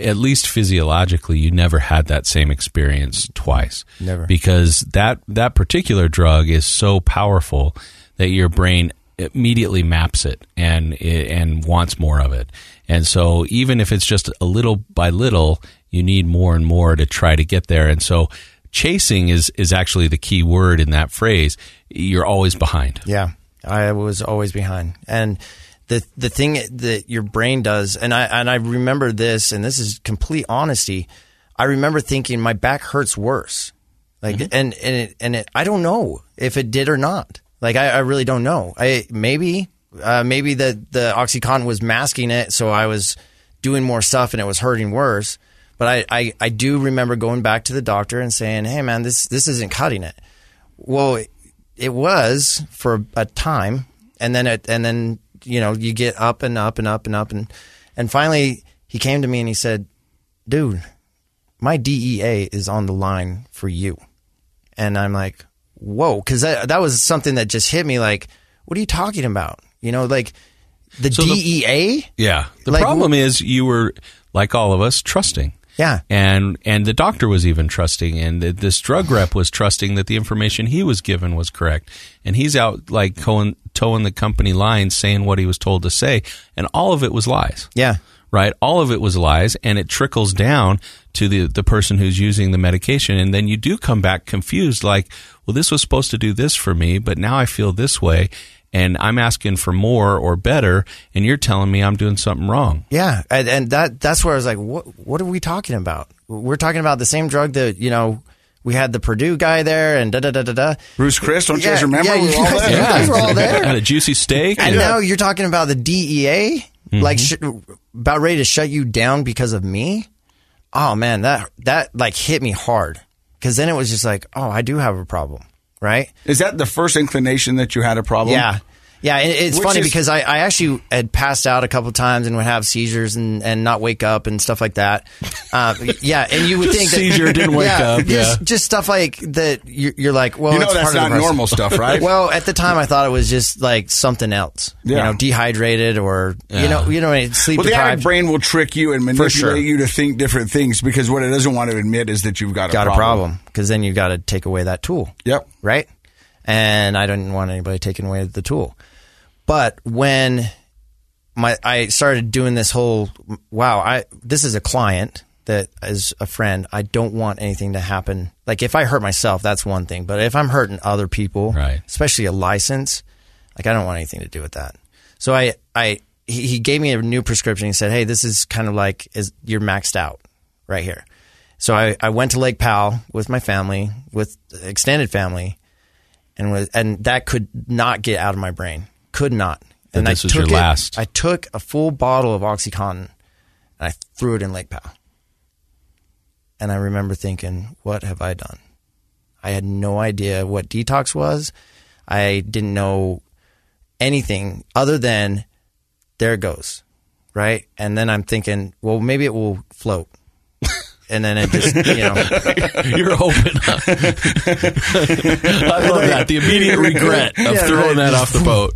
at least physiologically you never had that same experience twice. Never. because that that particular drug is so powerful that your brain immediately maps it and and wants more of it. And so even if it's just a little by little you need more and more to try to get there. And so chasing is is actually the key word in that phrase. You're always behind. Yeah, I was always behind. And the the thing that your brain does, and I and I remember this, and this is complete honesty. I remember thinking my back hurts worse, like, and and it, and it, I don't know if it did or not. Like, I, I really don't know. I maybe uh, maybe the the OxyContin was masking it, so I was doing more stuff and it was hurting worse. But I, I, I do remember going back to the doctor and saying, "Hey, man, this this isn't cutting it." Well, it was for a time, and then it, and then you know you get up and up and up and up and and finally he came to me and he said, "Dude, my DEA is on the line for you," and I'm like, "Whoa," because that that was something that just hit me. Like, what are you talking about? You know, like the So the- DEA. Yeah. The Like, problem is you were like all of us trusting. Yeah. And and the doctor was even trusting and th- this drug rep was trusting that the information he was given was correct. And he's out like toeing, toeing the company line saying what he was told to say and all of it was lies. yeah, Right? All of it was lies and it trickles down to the the person who's using the medication and then you do come back confused like, well this was supposed to do this for me, but now I feel this way and I'm asking for more or better and you're telling me I'm doing something wrong. Yeah, and, and that that's where I was like, what what are we talking about? We're talking about the same drug that you know we had the Purdue guy there and da da da da da. Ruth's Chris, don't you guys remember? yeah, we were all guys- there. you guys were all there. and a juicy steak. And and- now you're talking about the DEA, mm-hmm. like sh- about ready to shut you down because of me. Oh man, that that like hit me hard because then it was just like, oh, I do have a problem, right? Is that the first inclination that you had a problem? Yeah. Yeah, it's Which funny is- because I, I actually had passed out a couple times and would have seizures and, and not wake up and stuff like that. Uh, yeah, and you would think that, Seizure, didn't wake yeah, up, Just, yeah. just stuff like that. You're, you're like, well, You know it's that's part of the not normal stuff, right? Well, at the time, I thought it was just like something else. You know, dehydrated or you know, you know, sleep Well, the brain will trick you and manipulate sure. you to think different things because what it doesn't want to admit is that you've got, got a a problem. problem because then you have got to take away that tool. Yep. right? And I didn't want anybody taking away the tool. But when my I started doing this whole wow, I this is a client that is a friend. I don't want anything to happen. Like if I hurt myself, that's one thing. But if I'm hurting other people, Right. especially a license, like I don't want anything to do with that. So I I he, he gave me a new prescription. He said, "Hey, this is kind of like is you're maxed out right here." So I, I went to Lake Powell with my family, with extended family, and was, and that could not get out of my brain. Could not. And this I was took your it- last. I took a full bottle of OxyContin and I threw it in Lake Powell. And I remember thinking, what have I done? I had no idea what detox was. I didn't know anything other than there it goes. Right. And then I'm thinking, well, maybe it will float. And then it just, you know, You're hoping. I love that. The immediate regret of Yeah, throwing right. that off the boat.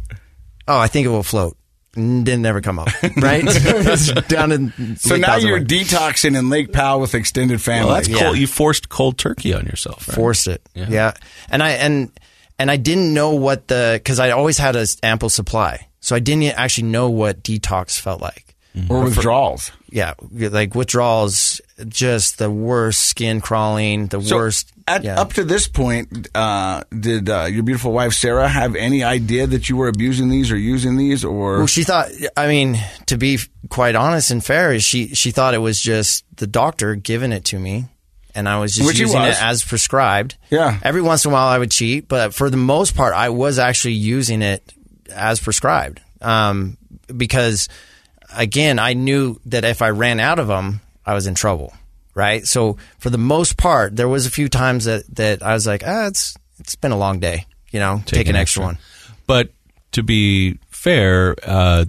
Oh, I think it will float. Didn't never come up. Right. Down in So Lake now Powell's you're away. detoxing in Lake Powell with extended family. Well, that's Yeah. cold. You forced cold turkey on yourself. Right? forced it. Yeah. Yeah. And I and and I didn't know what the because I always had an ample supply, so I didn't actually know what detox felt like. Or withdrawals. Yeah, like withdrawals, just the worst skin crawling, the So worst. at, yeah. up to this point, uh, did uh, your beautiful wife Sarah have any idea that you were abusing these or using these, or Well, she thought. I mean, to be quite honest and fair, she she thought it was just the doctor giving it to me, and I was just Which he using was. it as prescribed. Yeah. Every once in a while, I would cheat, but for the most part, I was actually using it as prescribed. Um, because again, I knew that if I ran out of them, I was in trouble. Right. So for the most part, there was a few times that, that I was like, ah, it's, it's been a long day, you know, take, an extra, one. But to be fair, uh,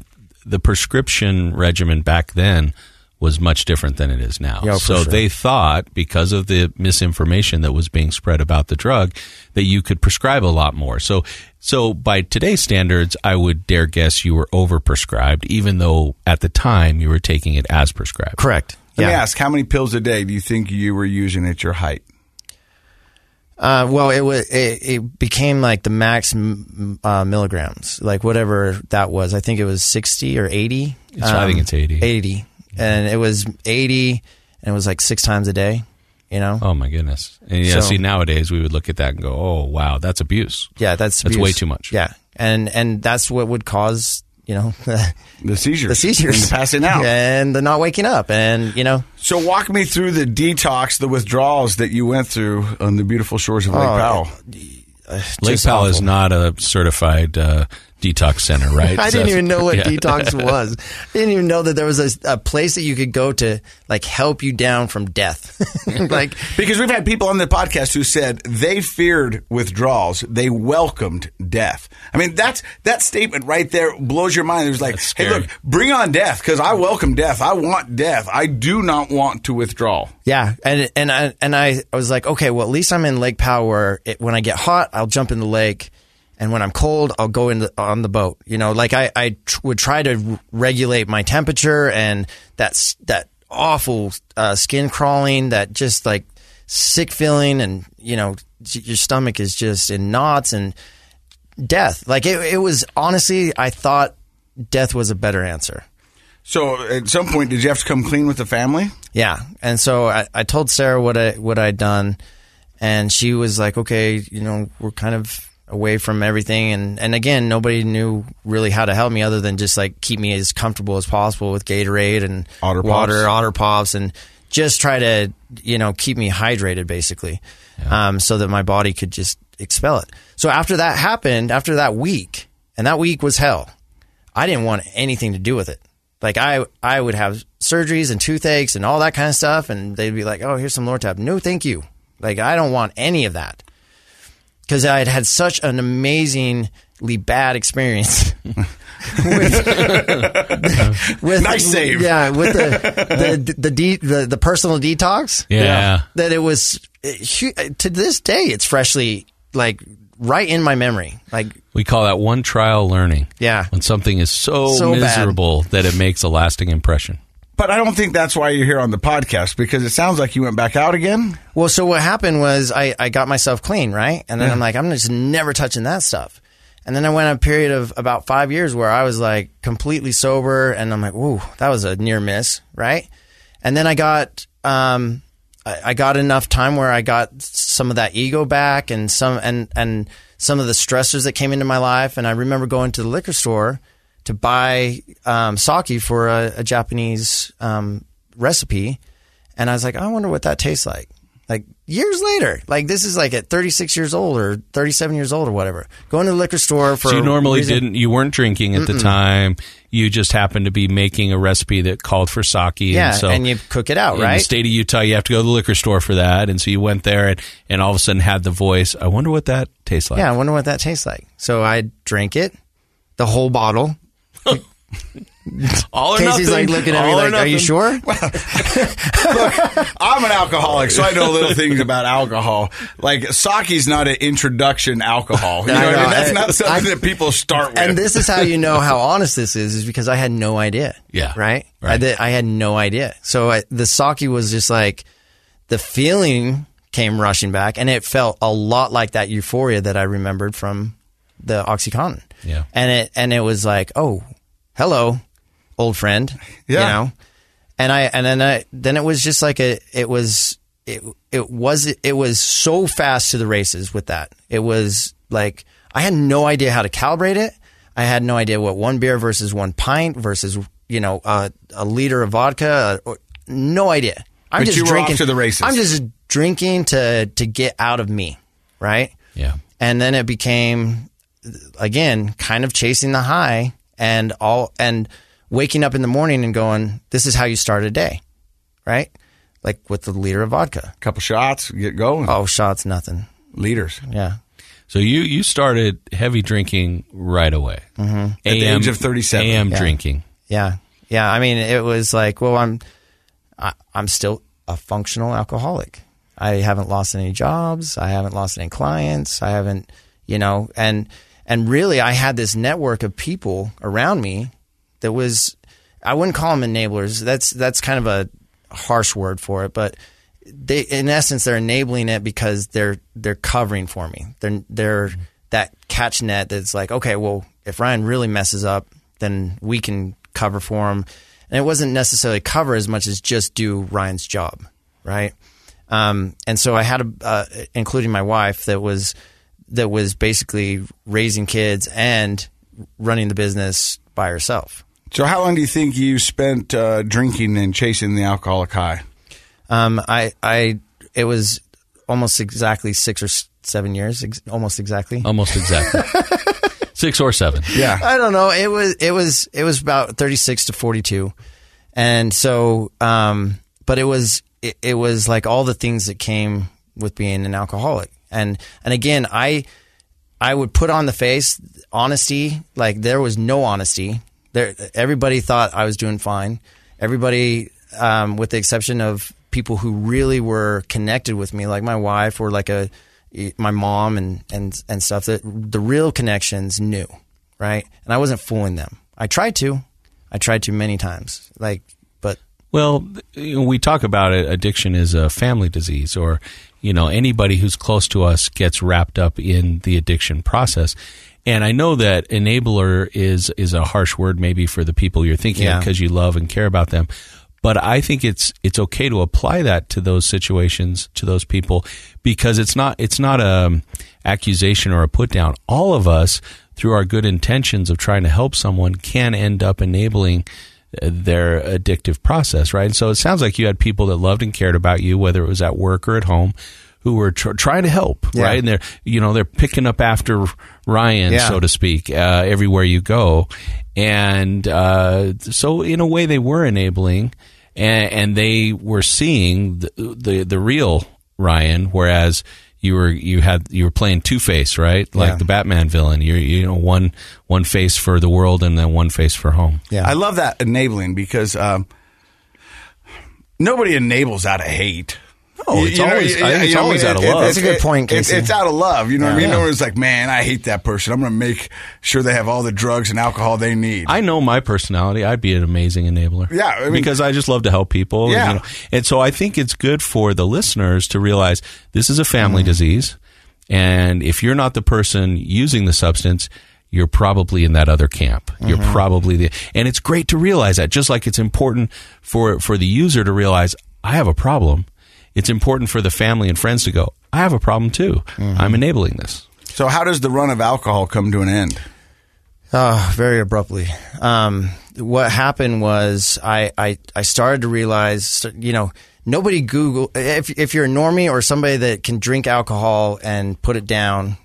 the prescription regimen back then was much different than it is now. Yeah, so sure. they thought because of the misinformation that was being spread about the drug that you could prescribe a lot more. So so by today's standards, I would dare guess you were overprescribed even though at the time you were taking it as prescribed. Correct. Let me Yeah. ask, how many pills a day do you think you were using at your height? Uh, well, it was it, it became like the max uh, milligrams, like whatever that was. I think it was sixty or eighty. Um, I think it's 80. Eighty, and it was eighty, and it was like six times a day. You know, Oh my goodness. And yeah, So- see nowadays we would look at that and go, "Oh, wow, that's abuse." yeah, that's That's abuse. way too much. Yeah, and and that's what would cause you know The seizures. the seizures, And the passing out. and the not waking up, and you know, So walk me through the detox, the withdrawals that you went through on the beautiful shores of Lake Oh, Powell. Lake just Powell is not a certified uh, detox center, right? I So- didn't even know what Yeah. detox was. I didn't even know that there was a, a place that you could go to like help you down from death. like Because we've had people on the podcast who said they feared withdrawals, they welcomed death. I mean, that's that statement right there blows your mind. It was like, hey, look, bring on death because I welcome death. I want death. I do not want to withdraw. Yeah, and and I and I, I was like, okay, well, at least I'm in Lake Powell where it, when I get hot, I'll jump in the lake, and when I'm cold, I'll go in the, on the boat. You know, like I I tr- would try to r- regulate my temperature and that's that awful uh, skin crawling, that just like sick feeling, and you know, j- your stomach is just in knots and death. Like it, it was honestly, I thought death was a better answer. So at some point, did you have to come clean with the family? Yeah, and so I, I told Sarah what I what I'd done, and she was like, "Okay, you know, we're kind of away from everything." And and again, nobody knew really how to help me other than just like keep me as comfortable as possible with Gatorade and Otter Pops. water, Otter Pops, and just try to you know keep me hydrated basically, um, so that my body could just expel it. So after that happened, after that week, and that week was hell. I didn't want anything to do with it. Like I, I would have surgeries and toothaches and all that kind of stuff, and they'd be like, "Oh, here's some Lortab." No, thank you. Like I don't want any of that because I had had such an amazingly bad experience with, with Nice save. Yeah, with the the the, de- the, the personal detox. Yeah. that it was to this day, it's freshly like right in my memory. Like We call that one trial learning. Yeah. When something is so, So bad. miserable that it makes a lasting impression. But I don't think that's why you're here on the podcast because it sounds like you went back out again. Well, so what happened was I, I got myself clean, right? And then Yeah. I'm like, I'm just never touching that stuff. And then I went a period of about five years where I was like completely sober, and I'm like, "Whoa, that was a near miss," right? And then I got, um, I, I got enough time where I got some of that ego back, and some and and some of the stressors that came into my life. And I remember going to the liquor store to buy um, sake for a, a Japanese um, recipe, and I was like, I wonder what that tastes like. Like years later, like this is like at 36 years old or 37 years old or whatever. Going to the liquor store for So you normally reason- didn't, you weren't drinking at the time. You just happened to be making a recipe that called for sake. Yeah, and, so and you cook it out, in right? the state of Utah, you have to go to the liquor store for that. And so you went there and, and all of a sudden had the voice. I wonder what that tastes like. Yeah, I wonder what that tastes like. So I drank it, the whole bottle. All or Casey's nothing. like looking at All or like, "Are you nothing." sure?" I'm an alcoholic, so I know little things about alcohol. Like sake's not an introduction alcohol. You know, what I mean? That's I- not something I- that people start with. And this is how you know how honest this is, is because I had no idea. Yeah. Right? Right. I, did, I had no idea. So I, the sake was just like, the feeling came rushing back, and it felt a lot like that euphoria that I remembered from the OxyContin. Yeah. And it, and it was like, oh, hello, old friend. Yeah. You know? And I, and then I, then it was just like a, it was, it, it was, it was so fast to the races with that. It was like, I had no idea how to calibrate it. I had no idea what one beer versus one pint versus, you know, uh, a liter of vodka. Uh, or, no idea. I'm But just you were off drinking to the races. I'm just drinking to, to get out of me. Right. Yeah. And then it became, again, kind of chasing the high and all, and waking up in the morning and going, "This is how you start a day," right? Like with the liter of vodka. a couple shots, get going. Oh, shots, nothing. Leaders. Yeah. So you you started heavy drinking right away. Mm-hmm. At the age of 37. AM Yeah. drinking. Yeah, yeah. I mean, it was like, well, I'm, I, I'm still a functional alcoholic. I haven't lost any jobs. I haven't lost any clients. I haven't, you know, and and really, I had this network of people around me that was, I wouldn't call them enablers. That's that's kind of a harsh word for it, but they, in essence, they're enabling it because they're they're covering for me. They're they're that catch net that's like, okay, well, if Ryan really messes up, then we can cover for him. And it wasn't necessarily cover as much as just do Ryan's job, right? Um, and so I had a, uh, including my wife, that was that was basically raising kids and running the business by herself. So, how long do you think you spent uh, drinking and chasing the alcoholic high? Um, I, I, it was almost exactly six or seven years, ex- almost exactly. Almost exactly. Six or seven. Yeah. I don't know. It was, it was, it was about 36 to 42. And so, um, but it was, it, it was like all the things that came with being an alcoholic. And, and again, I, I would put on the face honesty. Like there was no honesty. There, everybody thought I was doing fine. Everybody, um, with the exception of people who really were connected with me, like my wife or like a my mom and and and stuff. That the real connections knew, right? And I wasn't fooling them. I tried to. I tried to many times. Like, but Well, we talk about it. Addiction is a family disease, or you know, anybody who's close to us gets wrapped up in the addiction process. And I know that enabler is is a harsh word, maybe for the people you're thinking of because you love and care about them. But I think it's it's okay to apply that to those situations, to those people, because it's not it's not a um, accusation or a put down. All of us, through our good intentions of trying to help someone, can end up enabling their addictive process, right? And so it sounds like you had people that loved and cared about you, whether it was at work or at home, who were tr- trying to help, Yeah. right? And they're, you know, they're picking up after Ryan, Yeah. so to speak, uh, everywhere you go. And uh, so, in a way, they were enabling, and, and they were seeing the, the the real Ryan, whereas you were you had you were playing Two Face, right? Like Yeah. the Batman villain. You're you know one one face for the world and then one face for home. yeah, I love that enabling because um, nobody enables out of hate. No, it's always- I think it's always out of love. That's a good point, It's, Casey. it's out of love. You know what I mean? Yeah. No one's like, man, I hate that person. I'm going to make sure they have all the drugs and alcohol they need. I know my personality. I'd be an amazing enabler. Yeah, I mean- because I just love to help people. and, Yeah. you know, and so I think it's good for the listeners to realize this is a family disease, and if you're not the person using the substance. You're probably in that other camp. You're Mm-hmm. probably the, and it's great to realize that. Just like it's important for for the user to realize I have a problem. It's important for the family and friends to go. I have a problem too. Mm-hmm. I'm enabling this. so, how does the run of alcohol come to an end? Oh, very abruptly. Um, what happened was I, I, I started to realize, you know, nobody Google, if, if you're a normie or somebody that can drink alcohol and put it down,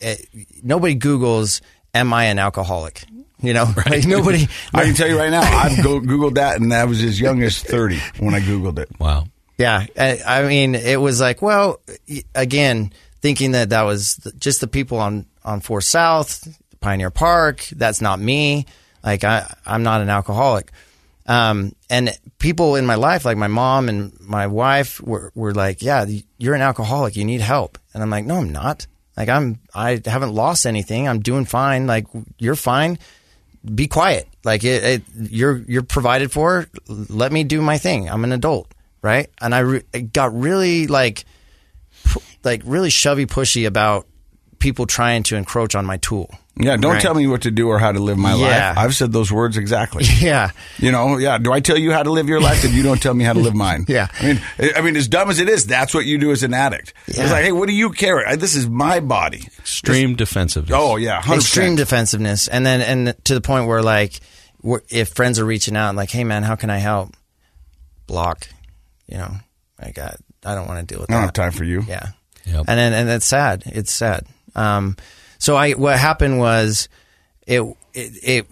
it, nobody Googles, am I an alcoholic? You know, like nobody, I can tell you right now, I've go- Googled that, and I was as young as 30 when I Googled it. Wow. Yeah, I, mean, it was like, well, again, thinking that that was just the people on on Fourth South, Pioneer Park. That's not me. Like I, I'm not an alcoholic. Um, and people in my life, like my mom and my wife, were were like, yeah, you're an alcoholic. You need help. And I'm like, no, I'm not. Like I'm, I haven't lost anything. I'm doing fine. Like you're fine be quiet. Like it, it, you're you're provided for. Let me do my thing. I'm an adult, right? And I re- it got really like pu- like really shovey pushy about people trying to encroach on my tool. Yeah, don't Right. tell me what to do or how to live my Yeah. life. I've said those words exactly. Yeah, You know, yeah. Do I tell you how to live your life, and you don't tell me how to live mine? Yeah. I mean, I- I mean, as dumb as it is, that's what you do as an addict. Yeah. It's like, hey, what do you care? I- This is my body. Extreme defensiveness. Oh yeah, 100%. extreme defensiveness, and then and to the point where like if friends are reaching out and like, hey man, how can I help? Block, you know, like I, I don't want to deal with I don't that. have time for you. Yeah. Yep. And then and it's sad. It's sad. Um, so I what happened was it it, it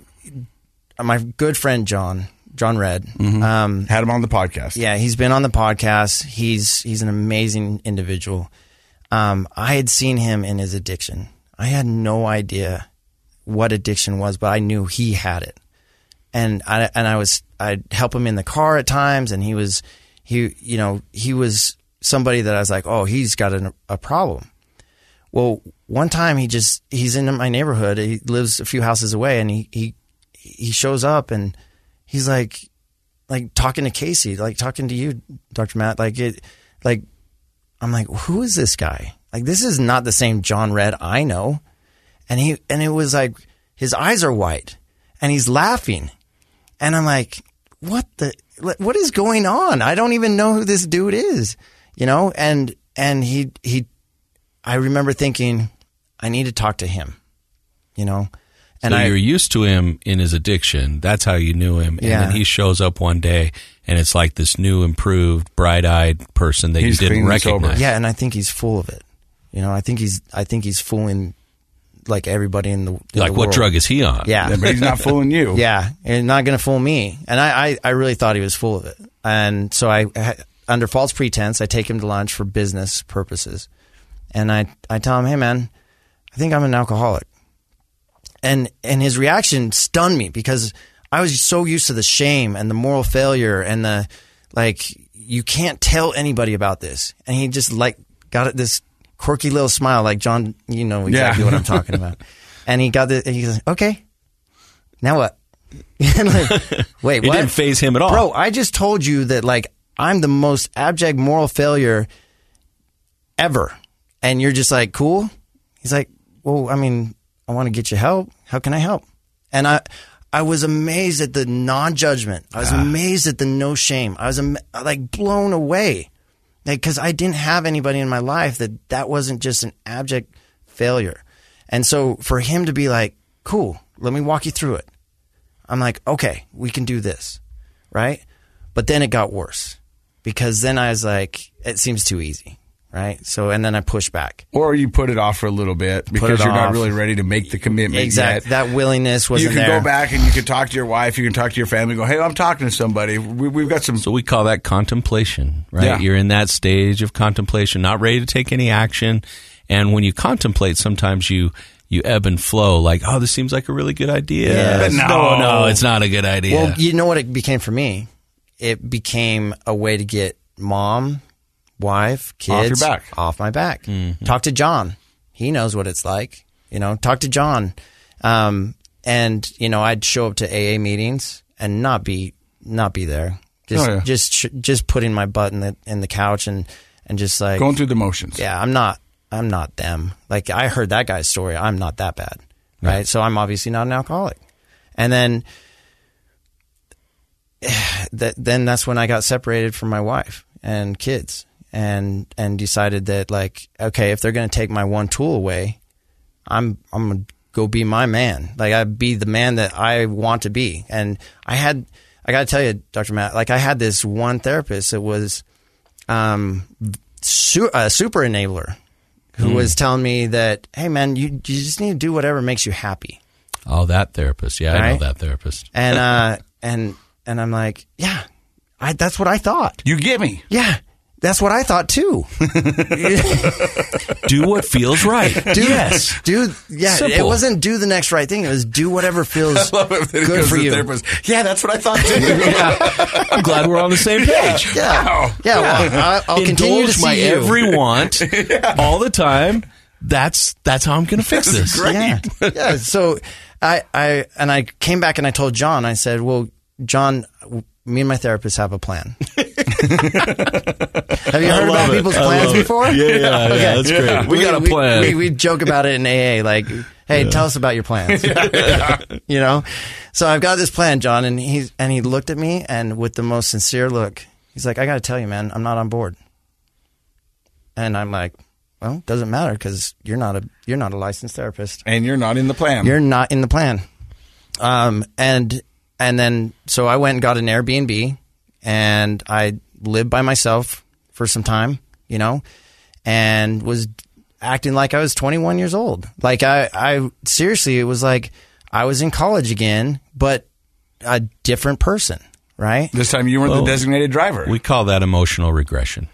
my good friend John, John Red. Mm-hmm. Um, Had him on the podcast. yeah, he's been on the podcast. He's he's an amazing individual. Um, I had seen him in his addiction. I had no idea what addiction was, but I knew he had it. And I and I was I'd help him in the car at times, and he was he you know he was somebody that I was like, oh, he's got an, a problem. Well, one time he just he's in my neighborhood. He lives a few houses away, and he he he shows up and he's like like talking to Casey, like talking to you, Dr. Matt. Like it, like I'm like, who is this guy? Like this is not the same John Red I know. And he and it was like his eyes are white and he's laughing, and I'm like, what the what is going on? I don't even know who this dude is, you know. And and he he, I remember thinking, I need to talk to him, you know. And so I, you're used to him in his addiction. That's how you knew him. And Yeah. then he shows up one day and it's like this new, improved, bright eyed person that He's you didn't clean sober. recognize. Yeah, and I think he's full of it. You know, I think he's I think he's fooling like everybody in the in Like, the what world. drug is he on? Yeah. Yeah, but he's not fooling you. Yeah, and not going to fool me. And I, I, I really thought he was full of it. And so I, I- under false pretense, I take him to lunch for business purposes, and I, I tell him, hey man, I think I'm an alcoholic. And and his reaction stunned me because I was so used to the shame and the moral failure and the like. You can't tell anybody about this, and he just like got it this quirky little smile, like John. You know exactly Yeah. what I'm talking about. And he got the. He goes, okay, now what? Like, Wait, It what? didn't faze him at all. Bro, I just told you that like I'm the most abject moral failure ever. And you're just like, cool? He's like, well, I mean, I want to get you help. How can I help? And I I was amazed at the non-judgment. I was ah. amazed at the no shame. I was am- like blown away. Cuz I didn't have anybody in my life that that wasn't just an abject failure. And so for him to be like, "Cool, let me walk you through it." I'm like, "Okay, we can do this." Right? But then it got worse because then I was like, it seems too easy, right? So and then I push back. Or you put it off for a little bit because you're not really ready to make the commitment Exactly. yet. That willingness wasn't can there. go back and you can talk to your wife. You can talk to your family. Go, hey, I'm talking to somebody. We, we've got some. So we call that contemplation, right? Yeah. You're in that stage of contemplation, not ready to take any action. And when you contemplate, sometimes you you ebb and flow. Like, oh, this seems like a really good idea. Yes. No. no, no, it's not a good idea. Well, you know what it became for me? It became a way to get mom, wife, Off kids your back. off my back. Talk to John. He knows what it's like. You know, talk to John. Um, and you know, I'd show up to AA meetings and not be not be there. Just Oh, yeah. just just putting my butt in the in the couch and and just like Going through the motions. yeah, I'm not I'm not them. Like I heard that guy's story. I'm not that bad. Right? So I'm obviously not an alcoholic. And then that then that's when I got separated from my wife and kids and and decided that like okay, if they're going to take my one tool away, I'm I'm going to go be my man. Like I be the man that I want to be. And I had I got to tell you Dr. Matt, like I had this one therapist that was um su- a super enabler who was telling me that hey man, you you just need to do whatever makes you happy. oh, that therapist. Yeah, I know that therapist. And uh and and I'm like, yeah, I that's what I thought. You get me. Yeah. That's what I thought too. Do what feels right. Dude, yes. Do yeah, it wasn't do the next right thing. It was do whatever feels Love it that it good for the you. therapist. Yeah, that's what I thought too. I'm glad we're on the same page. Yeah. Wow. Yeah, well, I, I'll continue to see my you. every want all the time. That's that's how I'm going to fix this. Yeah. yeah. So I, I, and I came back and I told John, I said, well, John, me and my therapist have a plan. have you heard about it. people's plans before? Yeah, yeah, yeah, Okay. that's great. We got a plan. We, we, joke about it in AA, like, hey, tell us about your plans. you know? So I've got this plan, John, and he's, and he looked at me and with the most sincere look, he's like, I got to tell you, man, I'm not on board. And I'm like, well, doesn't matter because you're not a, you're not a licensed therapist. and you're not in the plan. You're not in the plan. Um, and and then so I went and got an Airbnb, and I lived by myself for some time, you know, and was acting like I was 21 years old. Like I, I seriously, it was like I was in college again, but a different person, right? This time you weren't Well, the designated driver. We call that emotional regression.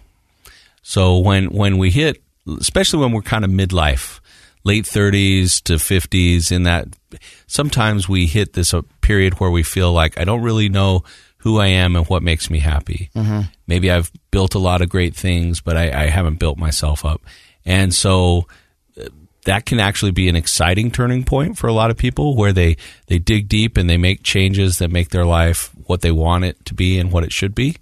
So when when we hit, especially when we're kind of midlife, late thirties to fifties, in that sometimes we hit this uh, period where we feel like I don't really know who I am and what makes me happy. Maybe I've built a lot of great things, but I, I haven't built myself up, and so that can actually be an exciting turning point for a lot of people where they, they dig deep and they make changes that make their life what they want it to be and what it should be.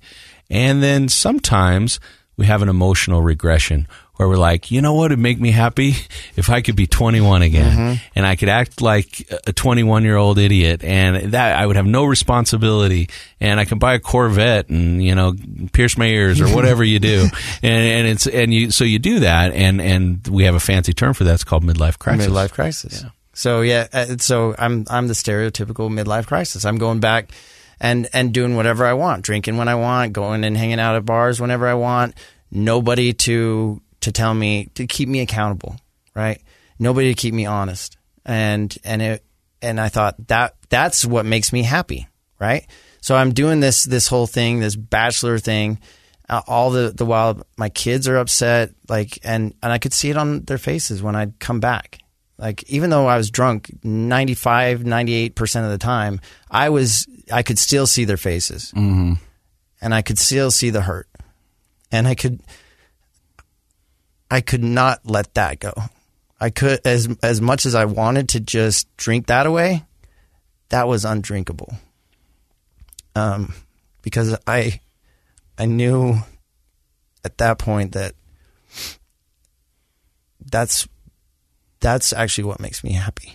And then sometimes we have an emotional regression where we're like, you know what would make me happy if I could be 21 again and I could act like a 21 year old idiot and that I would have no responsibility and I can buy a Corvette and, you know, pierce my ears or whatever you do. And, and it's, and you, so you do that and, and we have a fancy term for that. It's called midlife crisis. Midlife crisis. Yeah. So yeah, uh, so I'm I'm the stereotypical midlife crisis. I'm going back and and doing whatever I want, drinking when I want, going and hanging out at bars whenever I want. Nobody to to tell me to keep me accountable, right? Nobody to keep me honest. And and it and I thought that that's what makes me happy, right? So I'm doing this this whole thing, this bachelor thing, uh, all the the while my kids are upset, like and and I could see it on their faces when I'd come back. Like even though I was drunk 95, 98% of the time, I was I could still see their faces. Mm-hmm. And I could still see the hurt. And I could I could not let that go. I could as as much as I wanted to just drink that away, that was undrinkable. Um because I I knew at that point that that's that's actually what makes me happy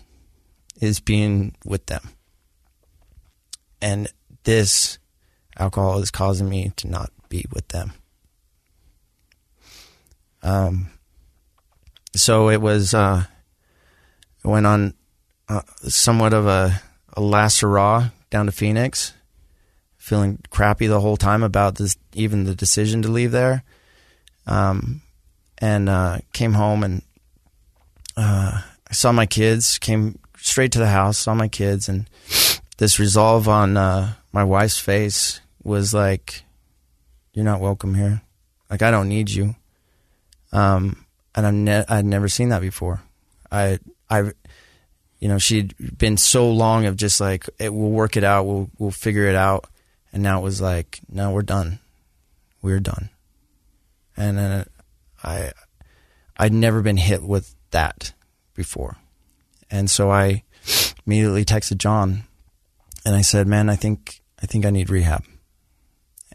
is being with them. And this alcohol is causing me to not be with them. Um, so it was, uh, went on uh, somewhat of a, a last hurrah down to Phoenix, feeling crappy the whole time about this, even the decision to leave there. Um, and uh, came home and uh, I saw my kids, came straight to the house, saw my kids, and this resolve on uh, my wife's face was like, "You're not welcome here. Like I don't need you." Um, and I've ne- I'd never seen that before. I I, you know, she'd been so long of just like, it, "We'll work it out. We'll we'll figure it out," and now it was like, "No, we're done. We're done." And then I I'd never been hit with that before. And so I immediately texted John and I said, "Man, I think I think I need rehab."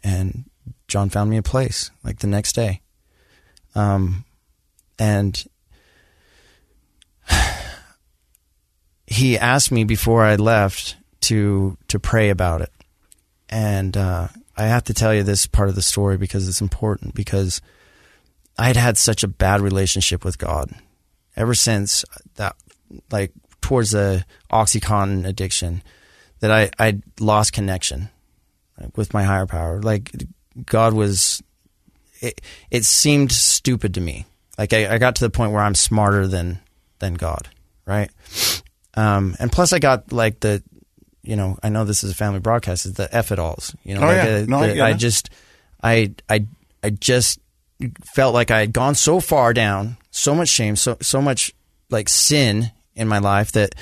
And John found me a place like the next day. Um and he asked me before I left to to pray about it. And uh, I have to tell you this part of the story because it's important because I had had such a bad relationship with God ever since that, like towards the OxyContin addiction, that I I lost connection with my higher power. Like God was, it, it seemed stupid to me. Like I, I got to the point where I'm smarter than than God, right? Um, and plus, I got like the, you know, I know this is a family broadcast. It's the F it alls. You know, Oh, like yeah. uh, No, I the- get I just, I, I, I just felt like I had gone so far down, so much shame, so so much like sin in my life that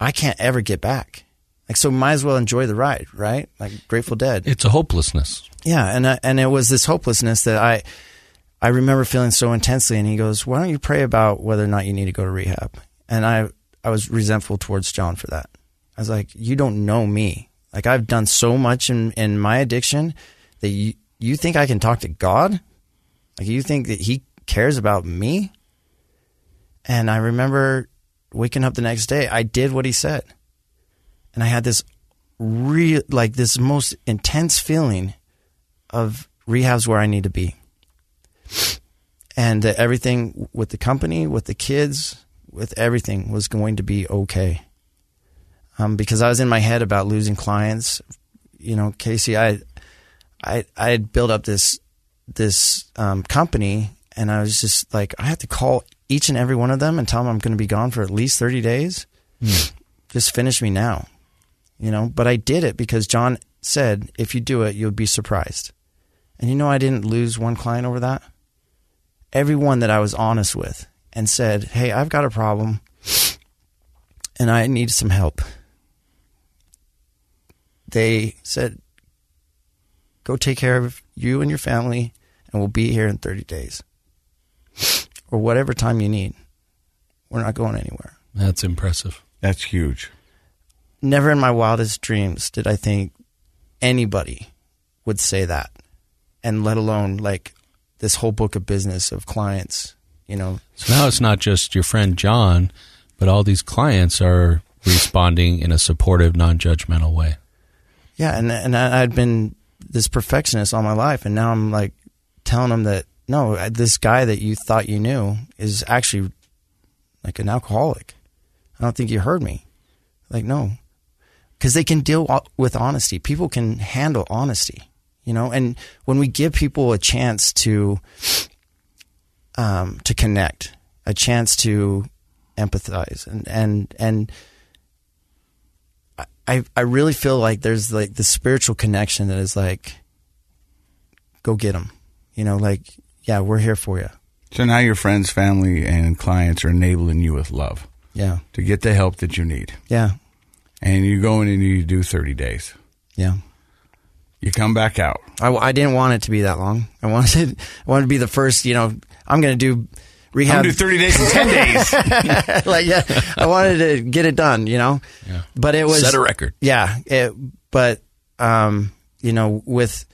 I can't ever get back. Like so, might as well enjoy the ride, right? Like Grateful Dead. It's a hopelessness. Yeah, and I, and it was this hopelessness that I I remember feeling so intensely. And he goes, "Why don't you pray about whether or not you need to go to rehab?" And I I was resentful towards John for that. I was like, "You don't know me. Like I've done so much in in my addiction that you you think I can talk to God? Like you think that He cares about me?" And I remember waking up the next day. I did what He said, and I had this real like this most intense feeling of rehab's where I need to be. And that everything with the company, with the kids, with everything was going to be okay. Um, because I was in my head about losing clients. You know, Casey, I, I, I had built up this, this um, company, and I was just like, I have to call each and every one of them and tell them I'm going to be gone for at least thirty days. Just finish me now you know, but I did it because John said, if you do it, you'll be surprised. And you know, I didn't lose one client over that. Everyone that I was honest with and said, Hey, I've got a problem and I need some help. They said, Go take care of you and your family, and we'll be here in 30 days or whatever time you need. We're not going anywhere. That's impressive. That's huge. Never in my wildest dreams did I think anybody would say that, and let alone like this whole book of business of clients. You know, So now it's not just your friend John, but all these clients are responding in a supportive, non-judgmental way. yeah, and and I, I'd been this perfectionist all my life, and now I'm like telling them that no, this guy that you thought you knew is actually like an alcoholic. I don't think you heard me. Like no, because they can deal with honesty. People can handle honesty, you know. And when we give people a chance to, um, to connect, a chance to empathize, and and and I I really feel like there's like the spiritual connection that is like, go get them, you know. Like yeah, we're here for you. So now your friends, family, and clients are enabling you with love Yeah, to get the help that you need. yeah, And you go in and you do 30 days. yeah. You come back out. I, I didn't want it to be that long. I wanted I wanted to be the first. You know, I'm going to do I'm rehab. going do 30 days in 10 days. like yeah, I wanted to get it done. You know, Yeah. but it was Set a record. Yeah, it, but um, you know, with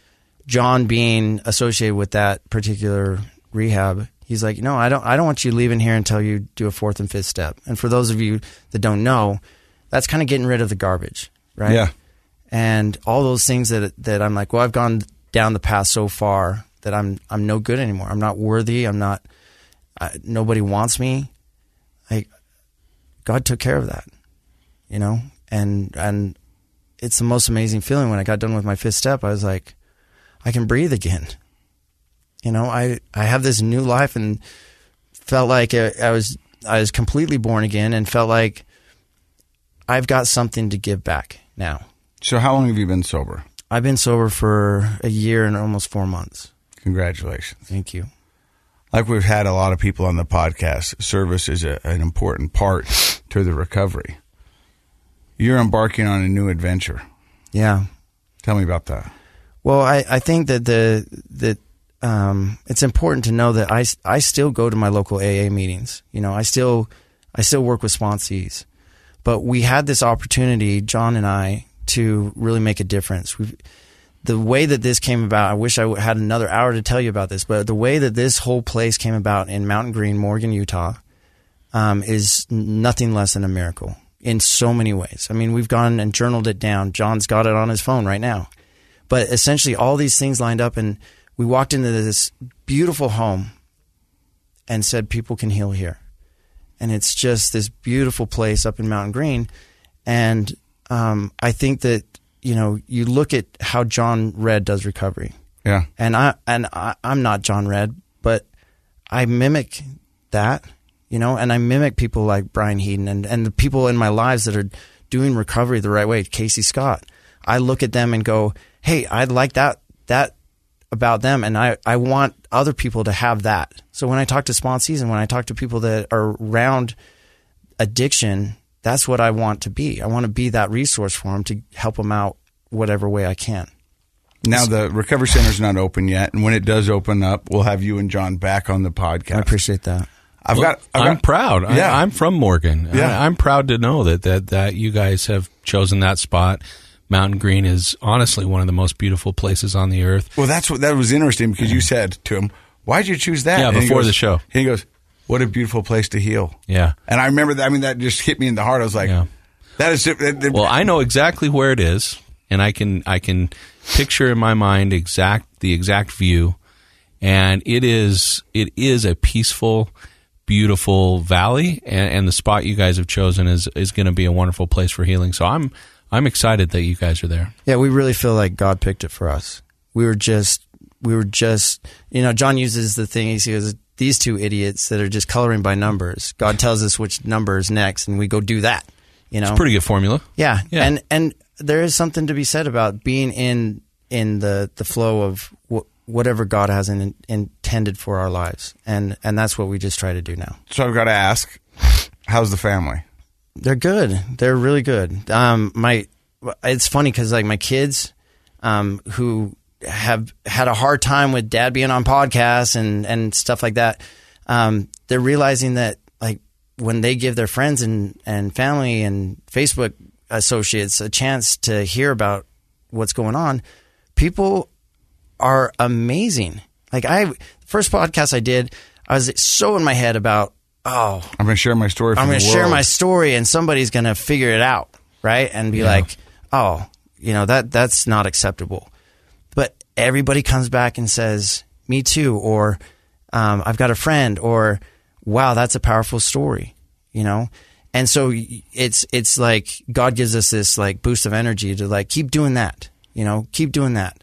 John being associated with that particular rehab, he's like, no, I don't, I don't want you leaving here until you do a fourth and fifth step. And for those of you that don't know, that's kind of getting rid of the garbage, right? Yeah. And all those things that that I'm like, well, I've gone down the path so far that I'm I'm no good anymore. I'm not worthy. I'm not. I, nobody wants me. Like God took care of that, you know, and and it's the most amazing feeling when I got done with my fifth step. I was like, I can breathe again. You know, I I have this new life and felt like I, I was I was completely born again and felt like I've got something to give back now. So how long have you been sober? I've been sober for a year and almost four months. Congratulations. Thank you. Like we've had a lot of people on the podcast, service is a, an important part to the recovery. You're embarking on a new adventure. Yeah. Tell me about that. Well, I, I think that the that um, it's important to know that I, I still go to my local AA meetings. You know, I still I still work with sponsees, but we had this opportunity, John and I, to really make a difference. we the way that this came about, I wish I had another hour to tell you about this, but the way that this whole place came about in Mountain Green, Morgan, Utah, um, is nothing less than a miracle in so many ways. I mean, we've gone and journaled it down. John's got it on his phone right now. But essentially, all these things lined up, and we walked into this beautiful home and said, People can heal here. And it's just this beautiful place up in Mountain Green. And um, I think that, you know, you look at how John Red does recovery Yeah. and I and I, I'm not John Red, but I mimic that, you know, and I mimic people like Brian Heaton and and the people in my lives that are doing recovery the right way. Casey Scott, I look at them and go, hey, I like that that about them, and I I want other people to have that. So when I talk to sponsees and when I talk to people that are around addiction, that's what I want to be. I want to be that resource for them to help them out whatever way I can. Now the recovery center's not open yet, and when it does open up, we'll have you and John back on the podcast. I appreciate that. I've got. I've I'm got- proud. Yeah. I, I'm from Morgan. Yeah. I, am proud to know that, that that you guys have chosen that spot. Mountain Green is honestly one of the most beautiful places on the earth. Well, that's what that was interesting because you said to him, "Why'd you choose that?" Yeah, And before goes- the show. he goes, "What a beautiful place to heal." Yeah. And I remember that. I mean, that just hit me in the heart. I was like, Yeah. "That is." That, that- Well, I know exactly where it is, and I can I can picture in my mind exact the exact view, and it is it is a peaceful, beautiful valley, and, and the spot you guys have chosen is is going to be a wonderful place for healing. So I'm I'm excited that you guys are there. Yeah, we really feel like God picked it for us. We were just, we were just, you know, John uses the thing, he goes, these two idiots that are just coloring by numbers. God tells us which number is next, and we go do that. You know, It's a pretty good formula. yeah. Yeah. and and there is something to be said about being in in the the flow of wh- whatever God has in, intended for our lives, and and that's what we just try to do now. So I've got to ask, how's the family? They're good. They're really good. Um, my it's funny because like my kids, um, who have had a hard time with dad being on podcasts and and stuff like that, um, they're realizing that like when they give their friends and and family and Facebook associates a chance to hear about what's going on, people are amazing. Like I, the first podcast I did, I was so in my head about oh I'm going to share my story. For I'm going to share my story and somebody's going to figure it out, right? And be like, "Oh, you know, that that's not acceptable." Everybody comes back and says, "Me too," or um, "I've got a friend," or "Wow, that's a powerful story," you know? And so it's it's like God gives us this like boost of energy to like keep doing that, you know, keep doing that.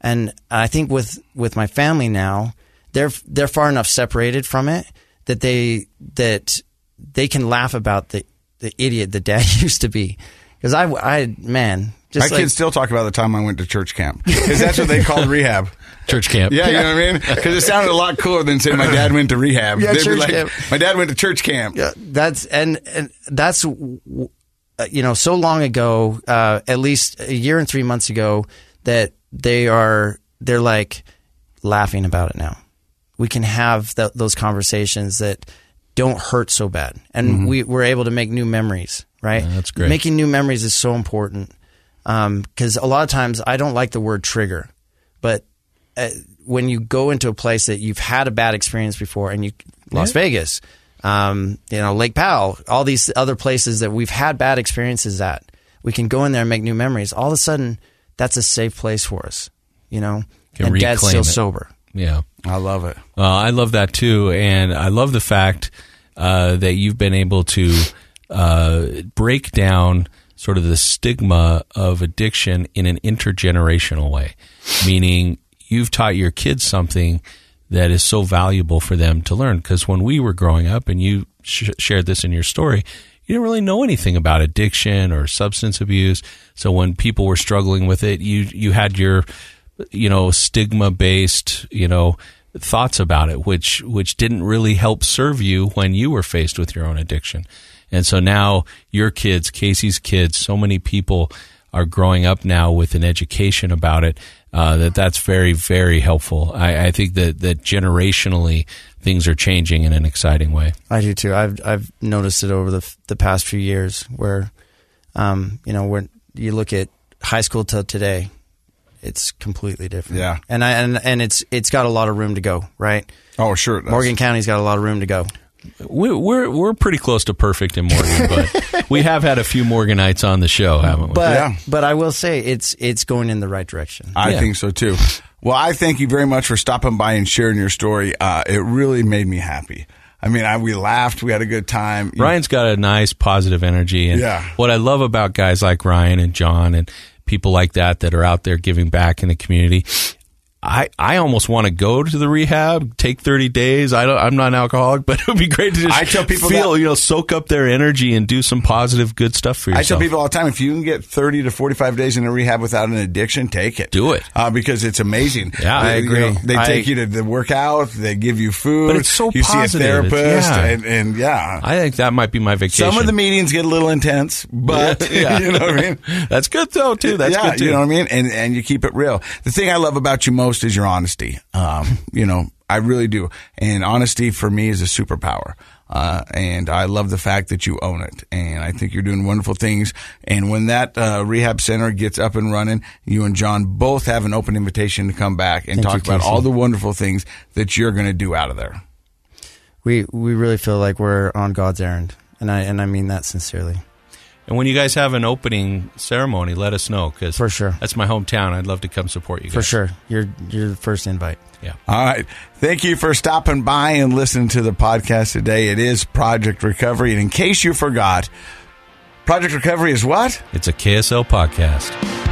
And I think with with my family now, they're they're far enough separated from it that they that they can laugh about the the idiot that dad used to be. Because I, I man, just my like, kids still talk about the time I went to church camp because that's what they called rehab. Church camp. Yeah, you know what I mean? Because it sounded a lot cooler than saying my dad went to rehab. Yeah, They'd church like, camp. My dad went to church camp. Yeah, that's and, and that's uh, you know so long ago, uh, at least a year and three months ago, that they are they're like laughing about it now. We can have th- those conversations that don't hurt so bad, and we we're able to make new memories. Right, Yeah, that's great. Making new memories is so important because a lot of times I don't like the word trigger, but uh, when you go into a place that you've had a bad experience before, and you Las Vegas, um, you know Lake Powell, all these other places that we've had bad experiences at, we can go in there and make new memories. All of a sudden, that's a safe place for us, you know. Can and Dad's still it. sober. Yeah. I love it. Uh, I love that too, and I love the fact uh, that you've been able to uh, break down sort of the stigma of addiction in an intergenerational way, meaning you've taught your kids something that is so valuable for them to learn. Because when we were growing up, and you sh- shared this in your story, you didn't really know anything about addiction or substance abuse. So when people were struggling with it, you you had your you know stigma based you know thoughts about it which which didn't really help serve you when you were faced with your own addiction and so now your kids casey's kids so many people are growing up now with an education about it uh, that that's very very helpful I, I think that that generationally things are changing in an exciting way I do too. I've I've noticed it over the the past few years where, um, you know, when you look at high school till today, it's completely different. Yeah. and I and and it's it's got a lot of room to go. Right, Oh, sure. Morgan County's got a lot of room to go. We, we're we're pretty close to perfect in Morgan, but we have had a few Morganites on the show, haven't we? But Yeah. but I will say it's it's going in the right direction. I Yeah. think so too. Well, I thank you very much for stopping by and sharing your story. Uh, it really made me happy. I mean, I, we laughed, we had a good time. Ryan's got a nice positive energy. And Yeah. what I love about guys like Ryan and John and people like that that are out there giving back in the community. I, I almost want to go to the rehab, take 30 days. I don't, I'm not an alcoholic, but it would be great to just I tell people feel, that- you know, soak up their energy and do some positive, good stuff for yourself. I tell people all the time, if you can get 30 to 45 days in a rehab without an addiction, take it. Do it. Uh, because it's amazing. Yeah, I They- you agree. know, they I- take you to the workout, they give you food. But it's so You positive. see a therapist, yeah. and, and yeah. I think that might be my vacation. Some of the meetings get a little intense, but Yeah. you know what I mean? That's good though, too. That's yeah, good too. you know what I mean? And and you keep it real. The thing I love about you most is your honesty. Um, you know, I really do. And honesty for me is a superpower. Uh, and I love the fact that you own it. And I think you're doing wonderful things. And when that uh, rehab center gets up and running, you and John both have an open invitation to come back and Thank talk you, about all the wonderful things that you're going to do out of there. We we really feel like we're on God's errand, and I and I mean that sincerely. And when you guys have an opening ceremony, let us know because For sure. that's my hometown. I'd love to come support you guys. For sure, you're you're the first invite. Yeah. All right. Thank you for stopping by and listening to the podcast today. It is Project Recovery. And in case you forgot, Project Recovery is what? It's a KSL podcast.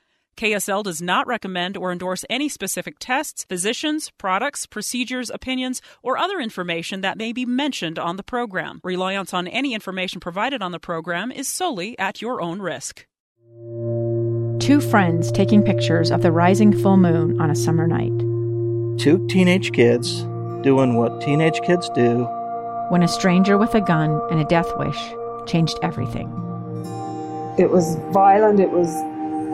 KSL does not recommend or endorse any specific tests, physicians, products, procedures, opinions, or other information that may be mentioned on the program. Reliance on any information provided on the program is solely at your own risk. Two friends taking pictures of the rising full moon on a summer night. Two teenage kids doing what teenage kids do. When a stranger with a gun and a death wish changed everything. It was violent, it was